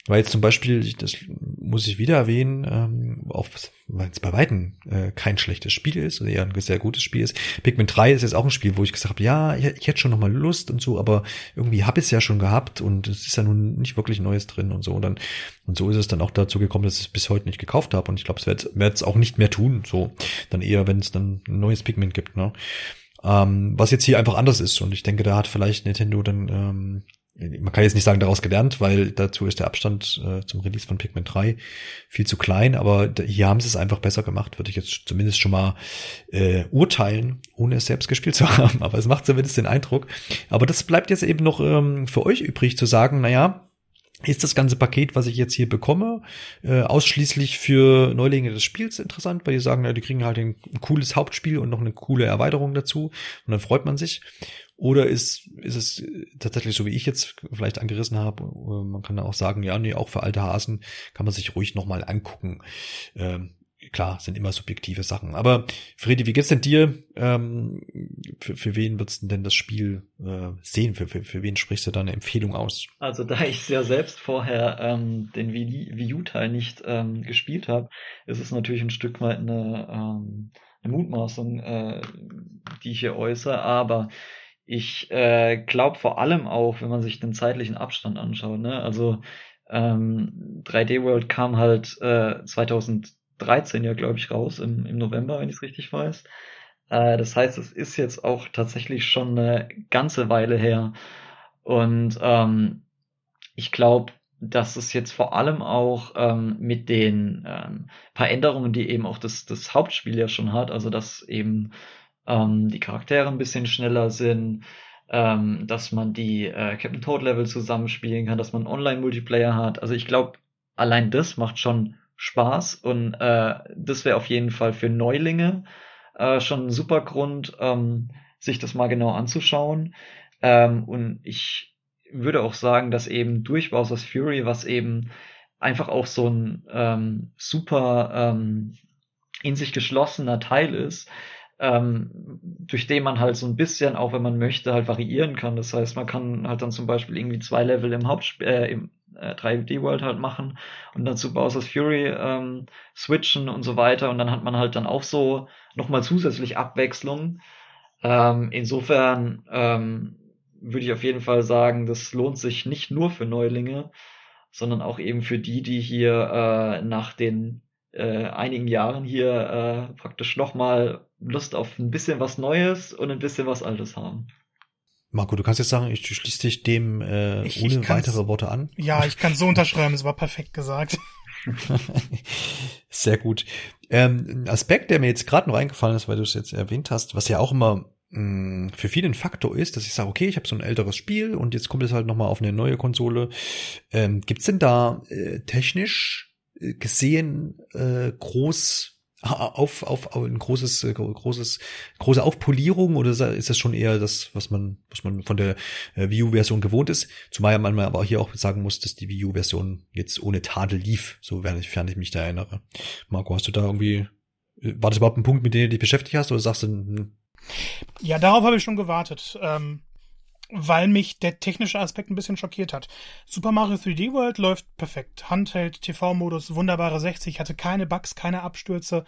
Weil jetzt zum Beispiel, das muss ich wieder erwähnen, ähm, auch weil es bei Weitem äh, kein schlechtes Spiel ist, oder eher ein sehr gutes Spiel ist. Pikmin 3 ist jetzt auch ein Spiel, wo ich gesagt habe, ja, ich, ich hätte schon nochmal Lust und so, aber irgendwie habe ich es ja schon gehabt und es ist ja nun nicht wirklich Neues drin und so. Und dann und so ist es dann auch dazu gekommen, dass ich es bis heute nicht gekauft habe. Und ich glaube, es wird es auch nicht mehr tun. So, dann eher, wenn es dann ein neues Pikmin gibt. Ne? Ähm, was jetzt hier einfach anders ist. Und ich denke, da hat vielleicht Nintendo dann, ähm, man kann jetzt nicht sagen, daraus gelernt, weil dazu ist der Abstand äh, zum Release von Pikmin 3 viel zu klein, aber hier haben sie es einfach besser gemacht, würde ich jetzt zumindest schon mal äh, urteilen, ohne es selbst gespielt zu haben. Aber es macht zumindest den Eindruck. Aber das bleibt jetzt eben noch ähm, für euch übrig zu sagen, naja, ist das ganze Paket, was ich jetzt hier bekomme, äh, ausschließlich für Neulinge des Spiels interessant, weil die sagen, ja, die kriegen halt ein, ein, cooles Hauptspiel und noch eine coole Erweiterung dazu und dann freut man sich. Oder ist, ist es tatsächlich so, wie ich jetzt vielleicht angerissen habe, äh, man kann auch sagen, ja, nee, auch für alte Hasen kann man sich ruhig nochmal angucken. Ähm, klar, sind immer subjektive Sachen. Aber Fredi, wie geht's denn dir? Ähm, für, für wen würdest du denn das Spiel äh, sehen? Für, für, für wen sprichst du da eine Empfehlung aus? Also da ich ja selbst vorher ähm, den Wii U-Teil nicht ähm, gespielt habe, ist es natürlich ein Stück weit eine, ähm, eine Mutmaßung, äh, die ich hier äußere. Aber ich äh, glaube vor allem auch, wenn man sich den zeitlichen Abstand anschaut, ne? also ähm, 3D World kam halt äh, 2000 13 ja, glaube ich, raus, im, im November, wenn ich es richtig weiß. Äh, das heißt, es ist jetzt auch tatsächlich schon eine ganze Weile her. Und ähm, ich glaube, dass es jetzt vor allem auch ähm, mit den ähm, paar Änderungen, die eben auch das, das Hauptspiel ja schon hat, also dass eben ähm, die Charaktere ein bisschen schneller sind, ähm, dass man die äh, Captain Toad Level zusammenspielen kann, dass man Online-Multiplayer hat. Also ich glaube, allein das macht schon Spaß und äh, das wäre auf jeden Fall für Neulinge äh, schon ein super Grund, ähm, sich das mal genau anzuschauen. Ähm, und ich würde auch sagen, dass eben durch Bowser's Fury, was eben einfach auch so ein ähm, super ähm, in sich geschlossener Teil ist, ähm, durch den man halt so ein bisschen, auch wenn man möchte, halt variieren kann. Das heißt, man kann halt dann zum Beispiel irgendwie zwei Level im Hauptspiel, äh, im äh, 3D World halt machen und dann zu Bowser's Fury ähm, switchen und so weiter. Und dann hat man halt dann auch so nochmal zusätzlich Abwechslung. Ähm, insofern ähm, würde ich auf jeden Fall sagen, das lohnt sich nicht nur für Neulinge, sondern auch eben für die, die hier äh, nach den äh, einigen Jahren hier äh, praktisch nochmal Lust auf ein bisschen was Neues und ein bisschen was Altes haben. Marco, du kannst jetzt sagen, ich schließe dich dem äh, ich, ohne ich weitere Worte an. Ja, ich kann so unterschreiben, es war perfekt gesagt. Sehr gut. Ähm, ein Aspekt, der mir jetzt gerade noch eingefallen ist, weil du es jetzt erwähnt hast, was ja auch immer mh, mm, für viele ein Faktor ist, dass ich sage, okay, ich habe so ein älteres Spiel und jetzt kommt es halt nochmal auf eine neue Konsole. Ähm, Gibt denn da äh, technisch äh, gesehen äh, groß auf, auf, auf ein großes, äh, großes, große Aufpolierung oder ist das schon eher das, was man, was man von der äh, Wii U-Version gewohnt ist? Zumal man aber hier auch sagen muss, dass die Wii U-Version jetzt ohne Tadel lief, so während ich, ich mich da erinnere. Marco, hast du da irgendwie, äh, war das überhaupt ein Punkt, mit dem du dich beschäftigt hast oder sagst du, hm? Ja, darauf habe ich schon gewartet. Ähm weil mich der technische Aspekt ein bisschen schockiert hat. Super Mario 3D World läuft perfekt. Handheld, TV-Modus, wunderbare 60, hatte keine Bugs, keine Abstürze.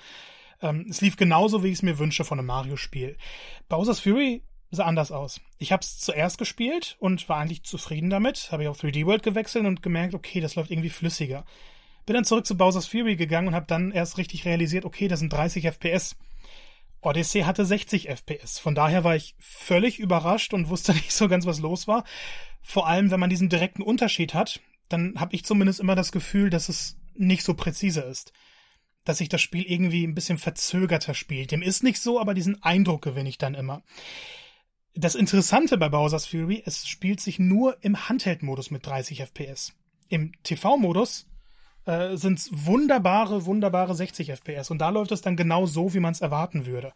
Ähm, es lief genauso, wie ich es mir wünsche von einem Mario-Spiel. Bowser's Fury sah anders aus. Ich habe es zuerst gespielt und war eigentlich zufrieden damit. Habe ich auf 3D World gewechselt und gemerkt, okay, das läuft irgendwie flüssiger. Bin dann zurück zu Bowser's Fury gegangen und habe dann erst richtig realisiert, okay, das sind 30 FPS. Odyssey hatte 60 FPS. Von daher war ich völlig überrascht und wusste nicht so ganz, was los war. Vor allem, wenn man diesen direkten Unterschied hat, dann habe ich zumindest immer das Gefühl, dass es nicht so präzise ist. Dass sich das Spiel irgendwie ein bisschen verzögerter spielt. Dem ist nicht so, aber diesen Eindruck gewinne ich dann immer. Das Interessante bei Bowser's Fury, es spielt sich nur im Handheld-Modus mit 30 FPS. Im TV-Modus äh, sind wunderbare, wunderbare 60 FPS. Und da läuft es dann genau so, wie man es erwarten würde.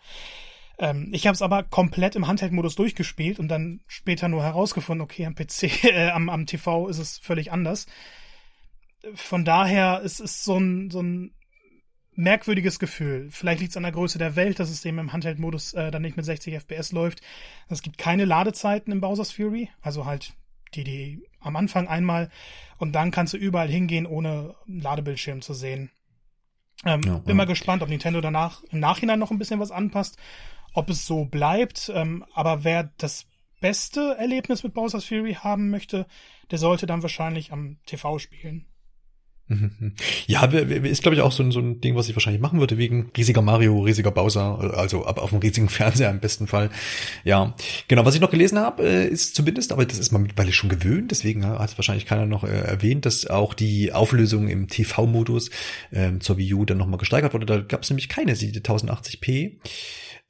Ähm, ich habe es aber komplett im Handheld-Modus durchgespielt und dann später nur herausgefunden, okay, am PC, äh, am, am TV ist es völlig anders. Von daher ist es so ein, so ein merkwürdiges Gefühl. Vielleicht liegt es an der Größe der Welt, dass es eben im Handheld-Modus äh, dann nicht mit 60 FPS läuft. Es gibt keine Ladezeiten im Bowser's Fury, also halt die, die am Anfang einmal und dann kannst du überall hingehen, ohne Ladebildschirm zu sehen. Ähm, ja, bin ja. mal gespannt, ob Nintendo danach im Nachhinein noch ein bisschen was anpasst, ob es so bleibt. Ähm, aber wer das beste Erlebnis mit Bowser's Fury haben möchte, der sollte dann wahrscheinlich am TV spielen. Ja, ist glaube ich auch so ein, so ein Ding, was ich wahrscheinlich machen würde, wegen riesiger Mario, riesiger Bowser, also ab auf einem riesigen Fernseher im besten Fall. Ja, genau, was ich noch gelesen habe, äh, ist zumindest, aber das ist man mittlerweile schon gewöhnt, deswegen hat es wahrscheinlich keiner noch äh, erwähnt, dass auch die Auflösung im TV-Modus äh, zur Wii U dann nochmal gesteigert wurde. Da gab es nämlich keine 1080p.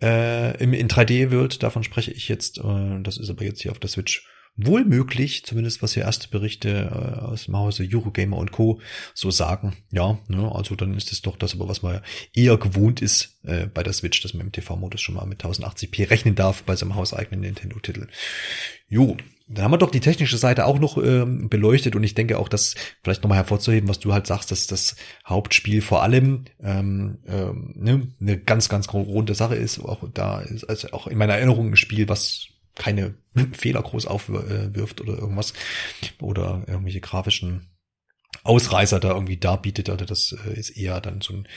Äh, in 3D-World, davon spreche ich jetzt, äh, das ist aber jetzt hier auf der Switch wohl möglich, zumindest was hier erste Berichte äh, aus dem Hause Eurogamer und Co. so sagen. Ja, ne, also dann ist es doch das aber, was man eher gewohnt ist äh, bei der Switch, dass man im TV-Modus schon mal mit 1080p rechnen darf bei seinem hauseigenen Nintendo-Titel. Jo, dann haben wir doch die technische Seite auch noch ähm, beleuchtet und ich denke auch, dass vielleicht nochmal hervorzuheben, was du halt sagst, dass das Hauptspiel vor allem ähm, ähm, ne, eine ganz, ganz runde Sache ist. Auch da ist also auch in meiner Erinnerung ein Spiel, was keine Fehler groß aufwirft oder irgendwas oder irgendwelche grafischen Ausreißer da irgendwie darbietet. Also das äh, ist eher dann so ein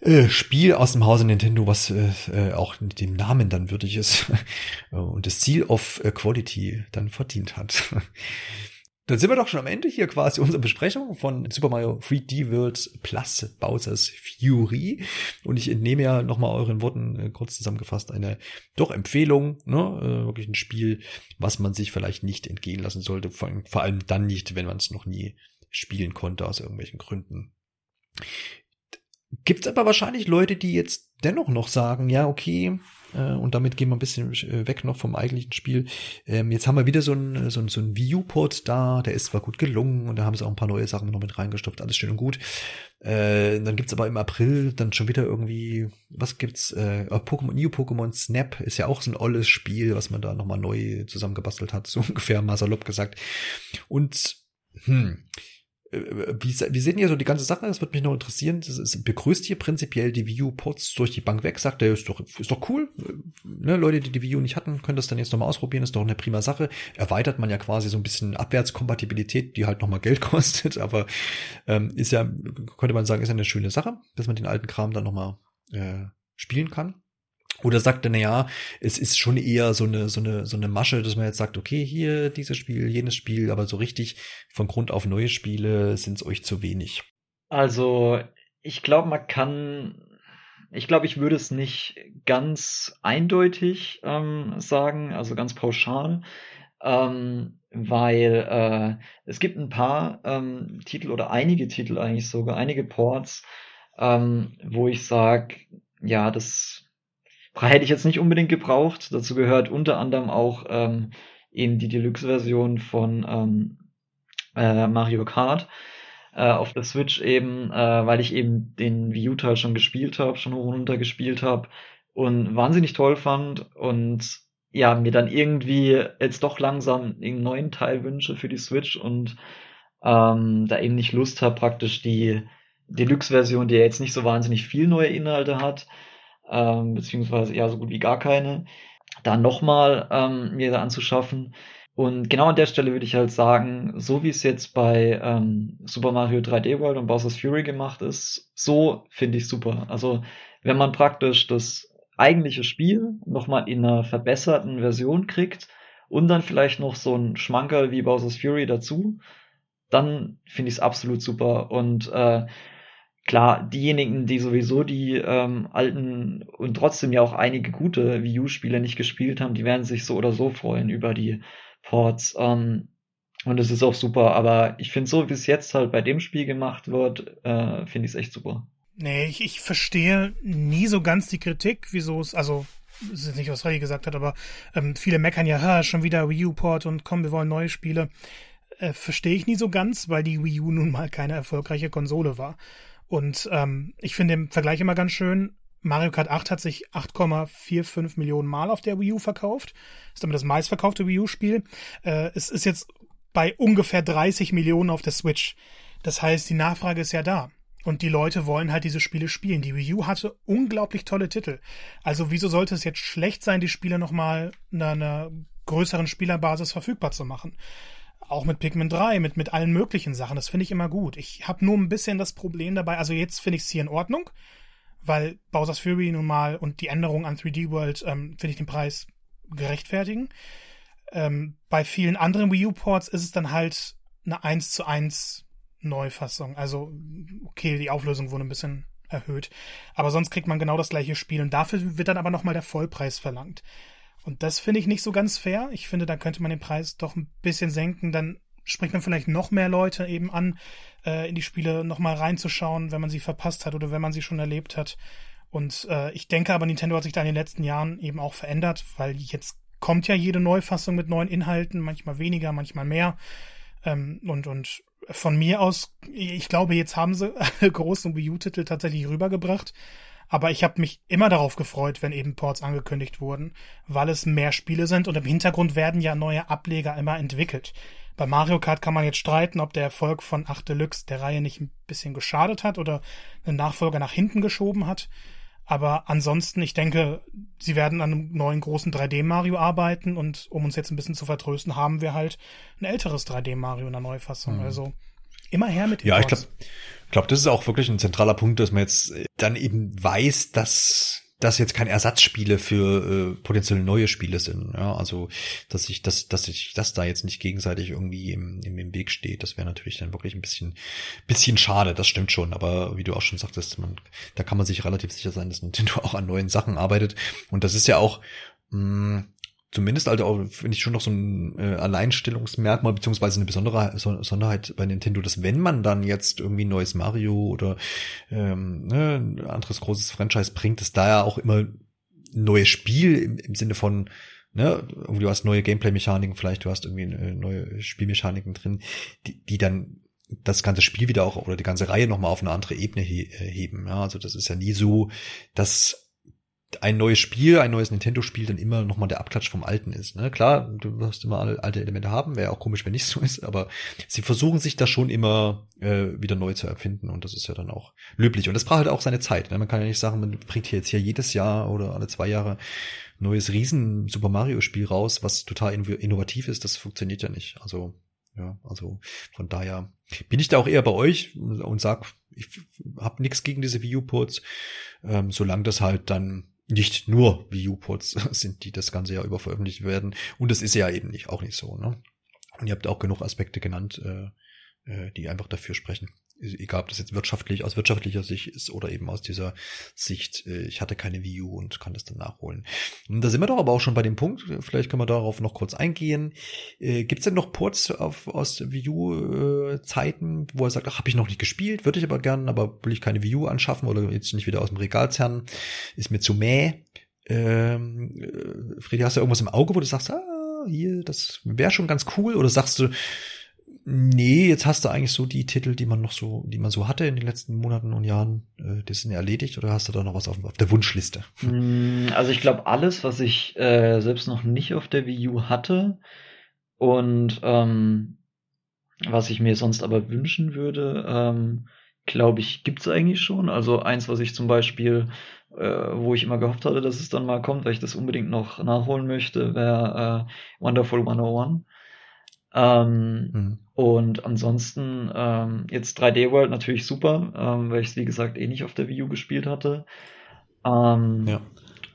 äh, Spiel aus dem Hause Nintendo, was äh, auch dem Namen dann würdig ist und das Seal of Quality dann verdient hat. Dann sind wir doch schon am Ende hier quasi unserer Besprechung von Super Mario 3D World plus Bowser's Fury. Und ich entnehme ja nochmal euren Worten äh, kurz zusammengefasst eine doch Empfehlung, ne? Äh, wirklich ein Spiel, was man sich vielleicht nicht entgehen lassen sollte. Vor, allem dann nicht, wenn man es noch nie spielen konnte aus irgendwelchen Gründen. Gibt's aber wahrscheinlich Leute, die jetzt dennoch noch sagen, ja, okay, und damit gehen wir ein bisschen äh, weg noch vom eigentlichen Spiel. Ähm, jetzt haben wir wieder so ein, so ein, so ein Viewport da, der ist zwar gut gelungen und da haben sie auch ein paar neue Sachen noch mit reingestopft, alles schön und gut. Äh, dann gibt's aber im April dann schon wieder irgendwie, was gibt's? Äh, Pokémon, New Pokémon Snap ist ja auch so ein olles Spiel, was man da nochmal neu zusammengebastelt hat, so ungefähr mal salopp gesagt. Und hm, äh, wie, wie sehen ihr so die ganze Sache? Das würde mich noch interessieren. Das ist, begrüßt ihr prinzipiell die Wii U-Ports durch die Bank weg? Sagt er, ist doch, ist doch cool. Äh, ne, Leute, die die U nicht hatten, können das dann jetzt nochmal ausprobieren. Ist doch eine prima Sache. Erweitert man ja quasi so ein bisschen Abwärtskompatibilität, die halt nochmal Geld kostet. Aber ähm, ist ja, könnte man sagen, ist ja eine schöne Sache, dass man den alten Kram dann nochmal äh, spielen kann. Oder sagt er, na ja, es ist schon eher so eine, so eine, so eine Masche, dass man jetzt sagt, okay, hier dieses Spiel, jenes Spiel, aber so richtig von Grund auf neue Spiele sind es euch zu wenig. Also, ich glaube, man kann, ich glaube, ich würde es nicht ganz eindeutig ähm, sagen, also ganz pauschal, ähm, weil äh, es gibt ein paar ähm, Titel oder einige Titel eigentlich sogar, einige Ports, ähm, wo ich sage, ja, das hätte ich jetzt nicht unbedingt gebraucht. Dazu gehört unter anderem auch ähm, eben die Deluxe-Version von ähm, äh, Mario Kart äh, auf der Switch eben, äh, weil ich eben den Wii U-Teil schon gespielt habe, schon hoch und runter gespielt habe und wahnsinnig toll fand und ja, mir dann irgendwie jetzt doch langsam einen neuen Teil wünsche für die Switch und ähm, da eben nicht Lust habe, praktisch die Deluxe-Version, die ja jetzt nicht so wahnsinnig viel neue Inhalte hat, ähm, beziehungsweise ja so gut wie gar keine, da nochmal ähm, mir anzuschaffen. Und genau an der Stelle würde ich halt sagen, so wie es jetzt bei ähm, Super Mario 3D World und Bowser's Fury gemacht ist, so finde ich super. Also wenn man praktisch das eigentliche Spiel nochmal in einer verbesserten Version kriegt und dann vielleicht noch so ein Schmankerl wie Bowser's Fury dazu, dann finde ich es absolut super. Und äh, klar, diejenigen, die sowieso die ähm, alten und trotzdem ja auch einige gute Wii U-Spiele nicht gespielt haben, die werden sich so oder so freuen über die Ports. Ähm, und es ist auch super, aber ich finde so, wie es jetzt halt bei dem Spiel gemacht wird, äh, finde ich es echt super. Nee, ich, ich verstehe nie so ganz die Kritik, wieso es, also, das ist nicht, was Ray gesagt hat, aber ähm, viele meckern ja, ha, schon wieder Wii U-Port und komm, wir wollen neue Spiele. Äh, verstehe ich nie so ganz, weil die Wii U nun mal keine erfolgreiche Konsole war. Und ähm, ich finde den Vergleich immer ganz schön. Mario Kart 8 hat sich 8,45 Millionen Mal auf der Wii U verkauft. Ist damit das meistverkaufte Wii U-Spiel. Äh, es ist jetzt bei ungefähr 30 Millionen auf der Switch. Das heißt, die Nachfrage ist ja da. Und die Leute wollen halt diese Spiele spielen. Die Wii U hatte unglaublich tolle Titel. Also wieso sollte es jetzt schlecht sein, die Spiele nochmal einer, einer größeren Spielerbasis verfügbar zu machen? Auch mit Pikmin 3, mit, mit allen möglichen Sachen. Das finde ich immer gut. Ich habe nur ein bisschen das Problem dabei. Also jetzt finde ich es hier in Ordnung, weil Bowser's Fury nun mal und die Änderung an 3D World ähm, finde ich den Preis gerechtfertigen. Ähm, bei vielen anderen Wii U-Ports ist es dann halt eine 1 zu 1 Neufassung. Also, okay, die Auflösung wurde ein bisschen erhöht. Aber sonst kriegt man genau das gleiche Spiel und dafür wird dann aber nochmal der Vollpreis verlangt. Und das finde ich nicht so ganz fair. Ich finde, da könnte man den Preis doch ein bisschen senken. Dann spricht man vielleicht noch mehr Leute eben an, äh, in die Spiele nochmal reinzuschauen, wenn man sie verpasst hat oder wenn man sie schon erlebt hat. Und äh, ich denke aber, Nintendo hat sich da in den letzten Jahren eben auch verändert, weil jetzt kommt ja jede Neufassung mit neuen Inhalten, manchmal weniger, manchmal mehr. Ähm, und, und von mir aus, ich glaube, jetzt haben sie alle großen Wii U-Titel tatsächlich rübergebracht. Aber ich habe mich immer darauf gefreut, wenn eben Ports angekündigt wurden, weil es mehr Spiele sind und im Hintergrund werden ja neue Ableger immer entwickelt. Bei Mario Kart kann man jetzt streiten, ob der Erfolg von 8 Deluxe der Reihe nicht ein bisschen geschadet hat oder einen Nachfolger nach hinten geschoben hat. Aber ansonsten, ich denke, sie werden an einem neuen großen 3D-Mario arbeiten und um uns jetzt ein bisschen zu vertrösten, haben wir halt ein älteres 3D-Mario in der Neufassung. Mhm. Also immer her mit den Ja, Ports. ich glaube, glaub, das ist auch wirklich ein zentraler Punkt, dass man jetzt dann eben weiß, dass das jetzt keine Ersatzspiele für äh, potenziell neue Spiele sind. Ja, also dass sich das, dass sich das da jetzt nicht gegenseitig irgendwie im, im, im Weg steht, das wäre natürlich dann wirklich ein bisschen, bisschen schade. Das stimmt schon. Aber wie du auch schon sagtest, man, da kann man sich relativ sicher sein, dass Nintendo auch an neuen Sachen arbeitet. Und das ist ja auch mh, zumindest also finde ich schon noch so ein äh, Alleinstellungsmerkmal, beziehungsweise eine besondere Sonderheit bei Nintendo, dass wenn man dann jetzt irgendwie ein neues Mario oder ähm, ne, ein anderes großes Franchise bringt, dass da ja auch immer ein neues Spiel im, im Sinne von ne, irgendwie du hast neue Gameplay-Mechaniken, vielleicht du hast irgendwie äh, neue Spielmechaniken drin, die, die dann das ganze Spiel wieder auch oder die ganze Reihe nochmal auf eine andere Ebene he äh, heben. Ja, also das ist ja nie so, dass ein neues Spiel, ein neues Nintendo-Spiel dann immer nochmal der Abklatsch vom alten ist. Ne? Klar, du wirst immer alle alte Elemente haben, wäre auch komisch, wenn nicht so ist, aber sie versuchen sich da schon immer äh, wieder neu zu erfinden und das ist ja dann auch löblich. Und das braucht halt auch seine Zeit. Ne? Man kann ja nicht sagen, man bringt hier jetzt hier jedes Jahr oder alle zwei Jahre neues riesen Super Mario Spiel raus, was total innovativ ist. Das funktioniert ja nicht. Also ja, also von daher bin ich da auch eher bei euch und sag, ich habe nichts gegen diese Wii U-Ports, ähm, solange das halt dann nicht nur Wii U-Ports sind, die das ganze Jahr über veröffentlicht werden. Und das ist ja eben nicht, auch nicht so. Ne? Und ihr habt auch genug Aspekte genannt, äh, die einfach dafür sprechen egal ob das jetzt wirtschaftlich aus wirtschaftlicher Sicht ist oder eben aus dieser Sicht, äh, ich hatte keine U und kann das dann nachholen. Und da sind wir doch aber auch schon bei dem Punkt, vielleicht können wir darauf noch kurz eingehen. Äh, Gibt es denn noch Ports auf, aus äh, wo er sagt, ach, habe ich noch nicht gespielt, würde ich aber gern, aber will ich keine U anschaffen oder jetzt nicht wieder aus dem Regal zerren, ist mir zu mäh. Ähm, äh, Freddy, hast du irgendwas im Auge, wo du sagst, ah, hier, das wäre schon ganz cool, oder sagst du, Nee, jetzt hast du eigentlich so die Titel, die man noch so, die man so hatte in den letzten Monaten und Jahren, äh, die sind erledigt oder hast du da noch was auf, auf der Wunschliste? Mm, also ich glaube alles, was ich äh, selbst noch nicht auf der Wii U hatte und ähm, was ich mir sonst aber wünschen würde, ähm, glaube ich, gibt's eigentlich schon. Also eins, was ich zum Beispiel, äh, wo ich immer gehofft hatte, dass es dann mal kommt, weil ich das unbedingt noch nachholen möchte, wäre äh, Wonderful 101. Ähm, mhm. Und ansonsten ähm, jetzt 3D World natürlich super, ähm, weil ich es wie gesagt eh nicht auf der Wii U gespielt hatte. Ähm, ja.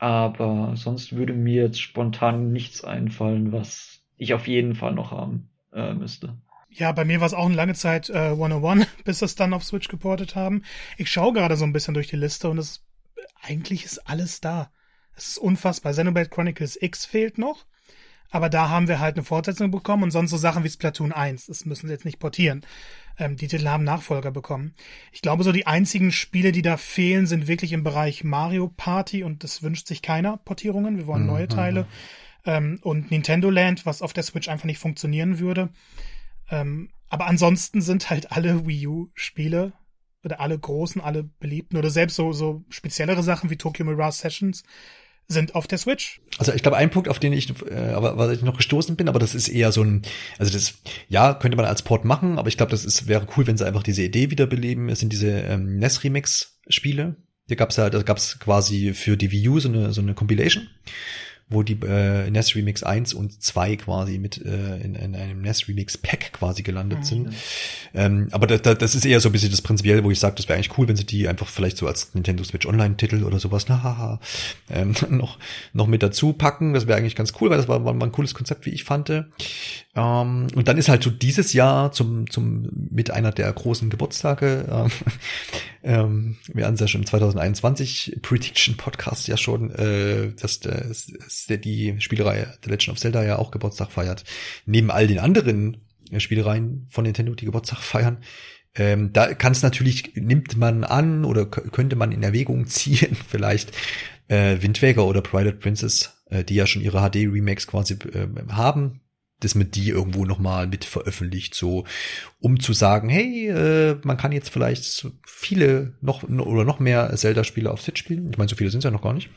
Aber sonst würde mir jetzt spontan nichts einfallen, was ich auf jeden Fall noch haben äh, müsste. Ja, bei mir war es auch eine lange Zeit äh, 101, bis das dann auf Switch geportet haben. Ich schaue gerade so ein bisschen durch die Liste und es eigentlich ist alles da. Es ist unfassbar. Xenoblade Chronicles X fehlt noch. Aber da haben wir halt eine Fortsetzung bekommen und sonst so Sachen wie Splatoon 1. Das müssen sie jetzt nicht portieren. Ähm, die Titel haben Nachfolger bekommen. Ich glaube, so die einzigen Spiele, die da fehlen, sind wirklich im Bereich Mario Party und das wünscht sich keiner Portierungen. Wir wollen neue mhm. Teile. Ähm, und Nintendo Land, was auf der Switch einfach nicht funktionieren würde. Ähm, aber ansonsten sind halt alle Wii U-Spiele oder alle großen, alle beliebten oder selbst so, so speziellere Sachen wie Tokyo Mirage Sessions sind auf der Switch. Also ich glaube, ein Punkt, auf den ich, äh, aber was ich noch gestoßen bin, aber das ist eher so ein, also das, ja, könnte man als Port machen, aber ich glaube, das ist, wäre cool, wenn sie einfach diese Idee wiederbeleben. Es sind diese ähm, NES Remix Spiele. Hier gab's ja, da gab's quasi für die Wii U so eine, so eine Compilation wo die äh, NES Remix 1 und 2 quasi mit äh, in, in einem NES Remix Pack quasi gelandet mhm. sind. Ähm, aber da, da, das ist eher so ein bisschen das Prinzipiell, wo ich sage, das wäre eigentlich cool, wenn sie die einfach vielleicht so als Nintendo Switch Online-Titel oder sowas na, haha, ähm, noch, noch mit dazu packen. Das wäre eigentlich ganz cool, weil das war, war, war ein cooles Konzept, wie ich fand. Ähm, und dann ist halt so dieses Jahr zum, zum mit einer der großen Geburtstage, ähm, ähm, wir hatten es ja schon 2021 Prediction Podcast ja schon, äh, dass, dass, die Spielereihe The Legend of Zelda ja auch Geburtstag feiert. Neben all den anderen Spielereien von Nintendo, die Geburtstag feiern. Ähm, da kann es natürlich, nimmt man an oder könnte man in Erwägung ziehen, vielleicht äh, Wind oder Private Princess, äh, die ja schon ihre HD-Remakes quasi äh, haben, dass man die irgendwo nochmal mit veröffentlicht, so um zu sagen, hey, äh, man kann jetzt vielleicht viele noch oder noch mehr Zelda-Spiele auf Switch spielen. Ich meine, so viele sind es ja noch gar nicht.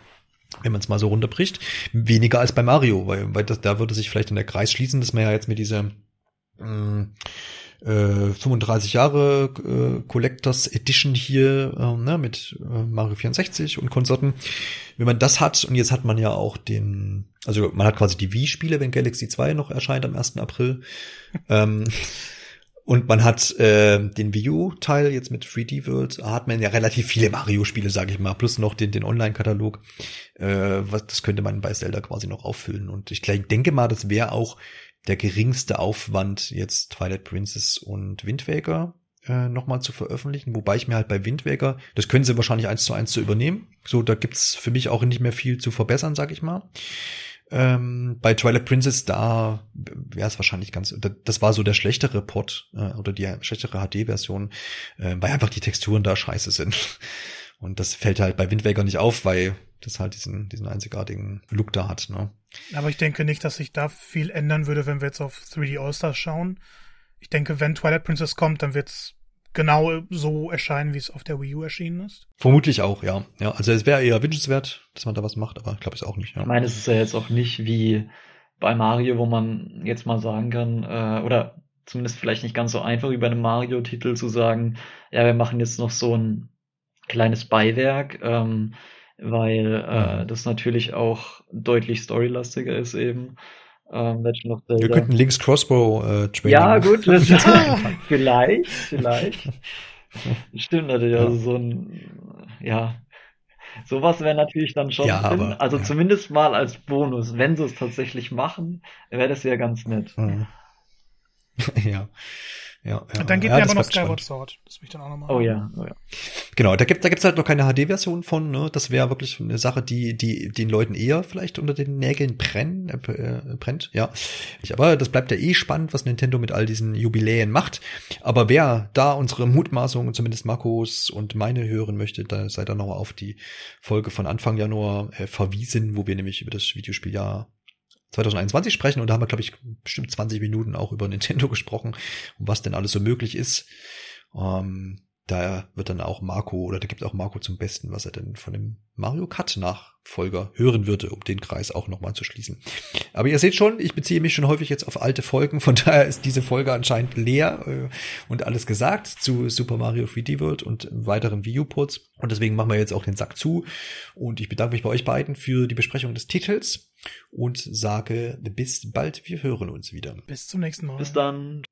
Wenn man es mal so runterbricht. Weniger als bei Mario, weil, weil das, da würde sich vielleicht in der Kreis schließen, dass man ja jetzt mit dieser äh, 35 Jahre äh, Collectors Edition hier äh, ne, mit äh, Mario 64 und Konsorten. Wenn man das hat, und jetzt hat man ja auch den, also man hat quasi die Wii-Spiele, wenn Galaxy 2 noch erscheint am 1. April. ähm, und man hat äh, den Wii U-Teil jetzt mit 3D World, hat man ja relativ viele Mario-Spiele, sage ich mal, plus noch den, den Online-Katalog. Äh, was, das könnte man bei Zelda quasi noch auffüllen. Und ich denke mal, das wäre auch der geringste Aufwand, jetzt Twilight Princess und Wind Waker äh, nochmal zu veröffentlichen, wobei ich mir halt bei Wind Waker, das können sie wahrscheinlich eins zu eins zu übernehmen. So, da gibt's für mich auch nicht mehr viel zu verbessern, sag ich mal. Ähm, bei Twilight Princess, da wäre es wahrscheinlich ganz, das war so der schlechtere Port äh, oder die schlechtere HD-Version, äh, weil einfach die Texturen da scheiße sind. Und das fällt halt bei Wind Waker nicht auf, weil das halt diesen, diesen einzigartigen Look da hat. Ne? Aber ich denke nicht, dass sich da viel ändern würde, wenn wir jetzt auf 3D All-Stars schauen. Ich denke, wenn Twilight Princess kommt, dann wird's genau so erscheinen, wie es auf der Wii U erschienen ist. Vermutlich auch, ja. Ja, also es wäre eher wünschenswert, dass man da was macht, aber ich glaube es auch nicht. Ja. Ich meine, es ist ja jetzt auch nicht wie bei Mario, wo man jetzt mal sagen kann, äh, oder zumindest vielleicht nicht ganz so einfach wie bei einem Mario-Titel zu sagen, ja, wir machen jetzt noch so ein kleines Beiwerk. Ähm, weil äh, das natürlich auch deutlich storylastiger ist eben. Ähm, Legend of Zelda. Wir könnten Links Crossbow äh, trainen. Ja, gut, das ja. vielleicht, vielleicht. Stimmt natürlich, also so ein, ja, sowas wäre natürlich dann schon ja, drin. Aber, also ja. zumindest mal als Bonus, wenn sie es tatsächlich machen, wäre das ja ganz nett. Mhm. ja. Ja, ja. Und dann gibt ja, aber noch Skyward Sword. Das will ich dann auch nochmal. Oh ja, oh ja. Genau, da gibt da gibt's halt noch keine HD-Version von. Ne? Das wäre wirklich eine Sache, die die den Leuten eher vielleicht unter den Nägeln brennen, äh, äh, brennt. Ja, aber das bleibt ja eh spannend, was Nintendo mit all diesen Jubiläen macht. Aber wer da unsere Mutmaßungen, zumindest Markus und meine hören möchte, da sei dann noch auf die Folge von Anfang Januar äh, verwiesen, wo wir nämlich über das Videospieljahr 2021 sprechen und da haben wir, glaube ich, bestimmt 20 Minuten auch über Nintendo gesprochen und was denn alles so möglich ist. Ähm, da wird dann auch Marco oder da gibt auch Marco zum Besten, was er denn von dem Mario Cut Nachfolger hören würde, um den Kreis auch nochmal zu schließen. Aber ihr seht schon, ich beziehe mich schon häufig jetzt auf alte Folgen, von daher ist diese Folge anscheinend leer äh, und alles gesagt zu Super Mario 3D World und weiteren Videoports. Und deswegen machen wir jetzt auch den Sack zu. Und ich bedanke mich bei euch beiden für die Besprechung des Titels und sage bis bald, wir hören uns wieder. Bis zum nächsten Mal. Bis dann.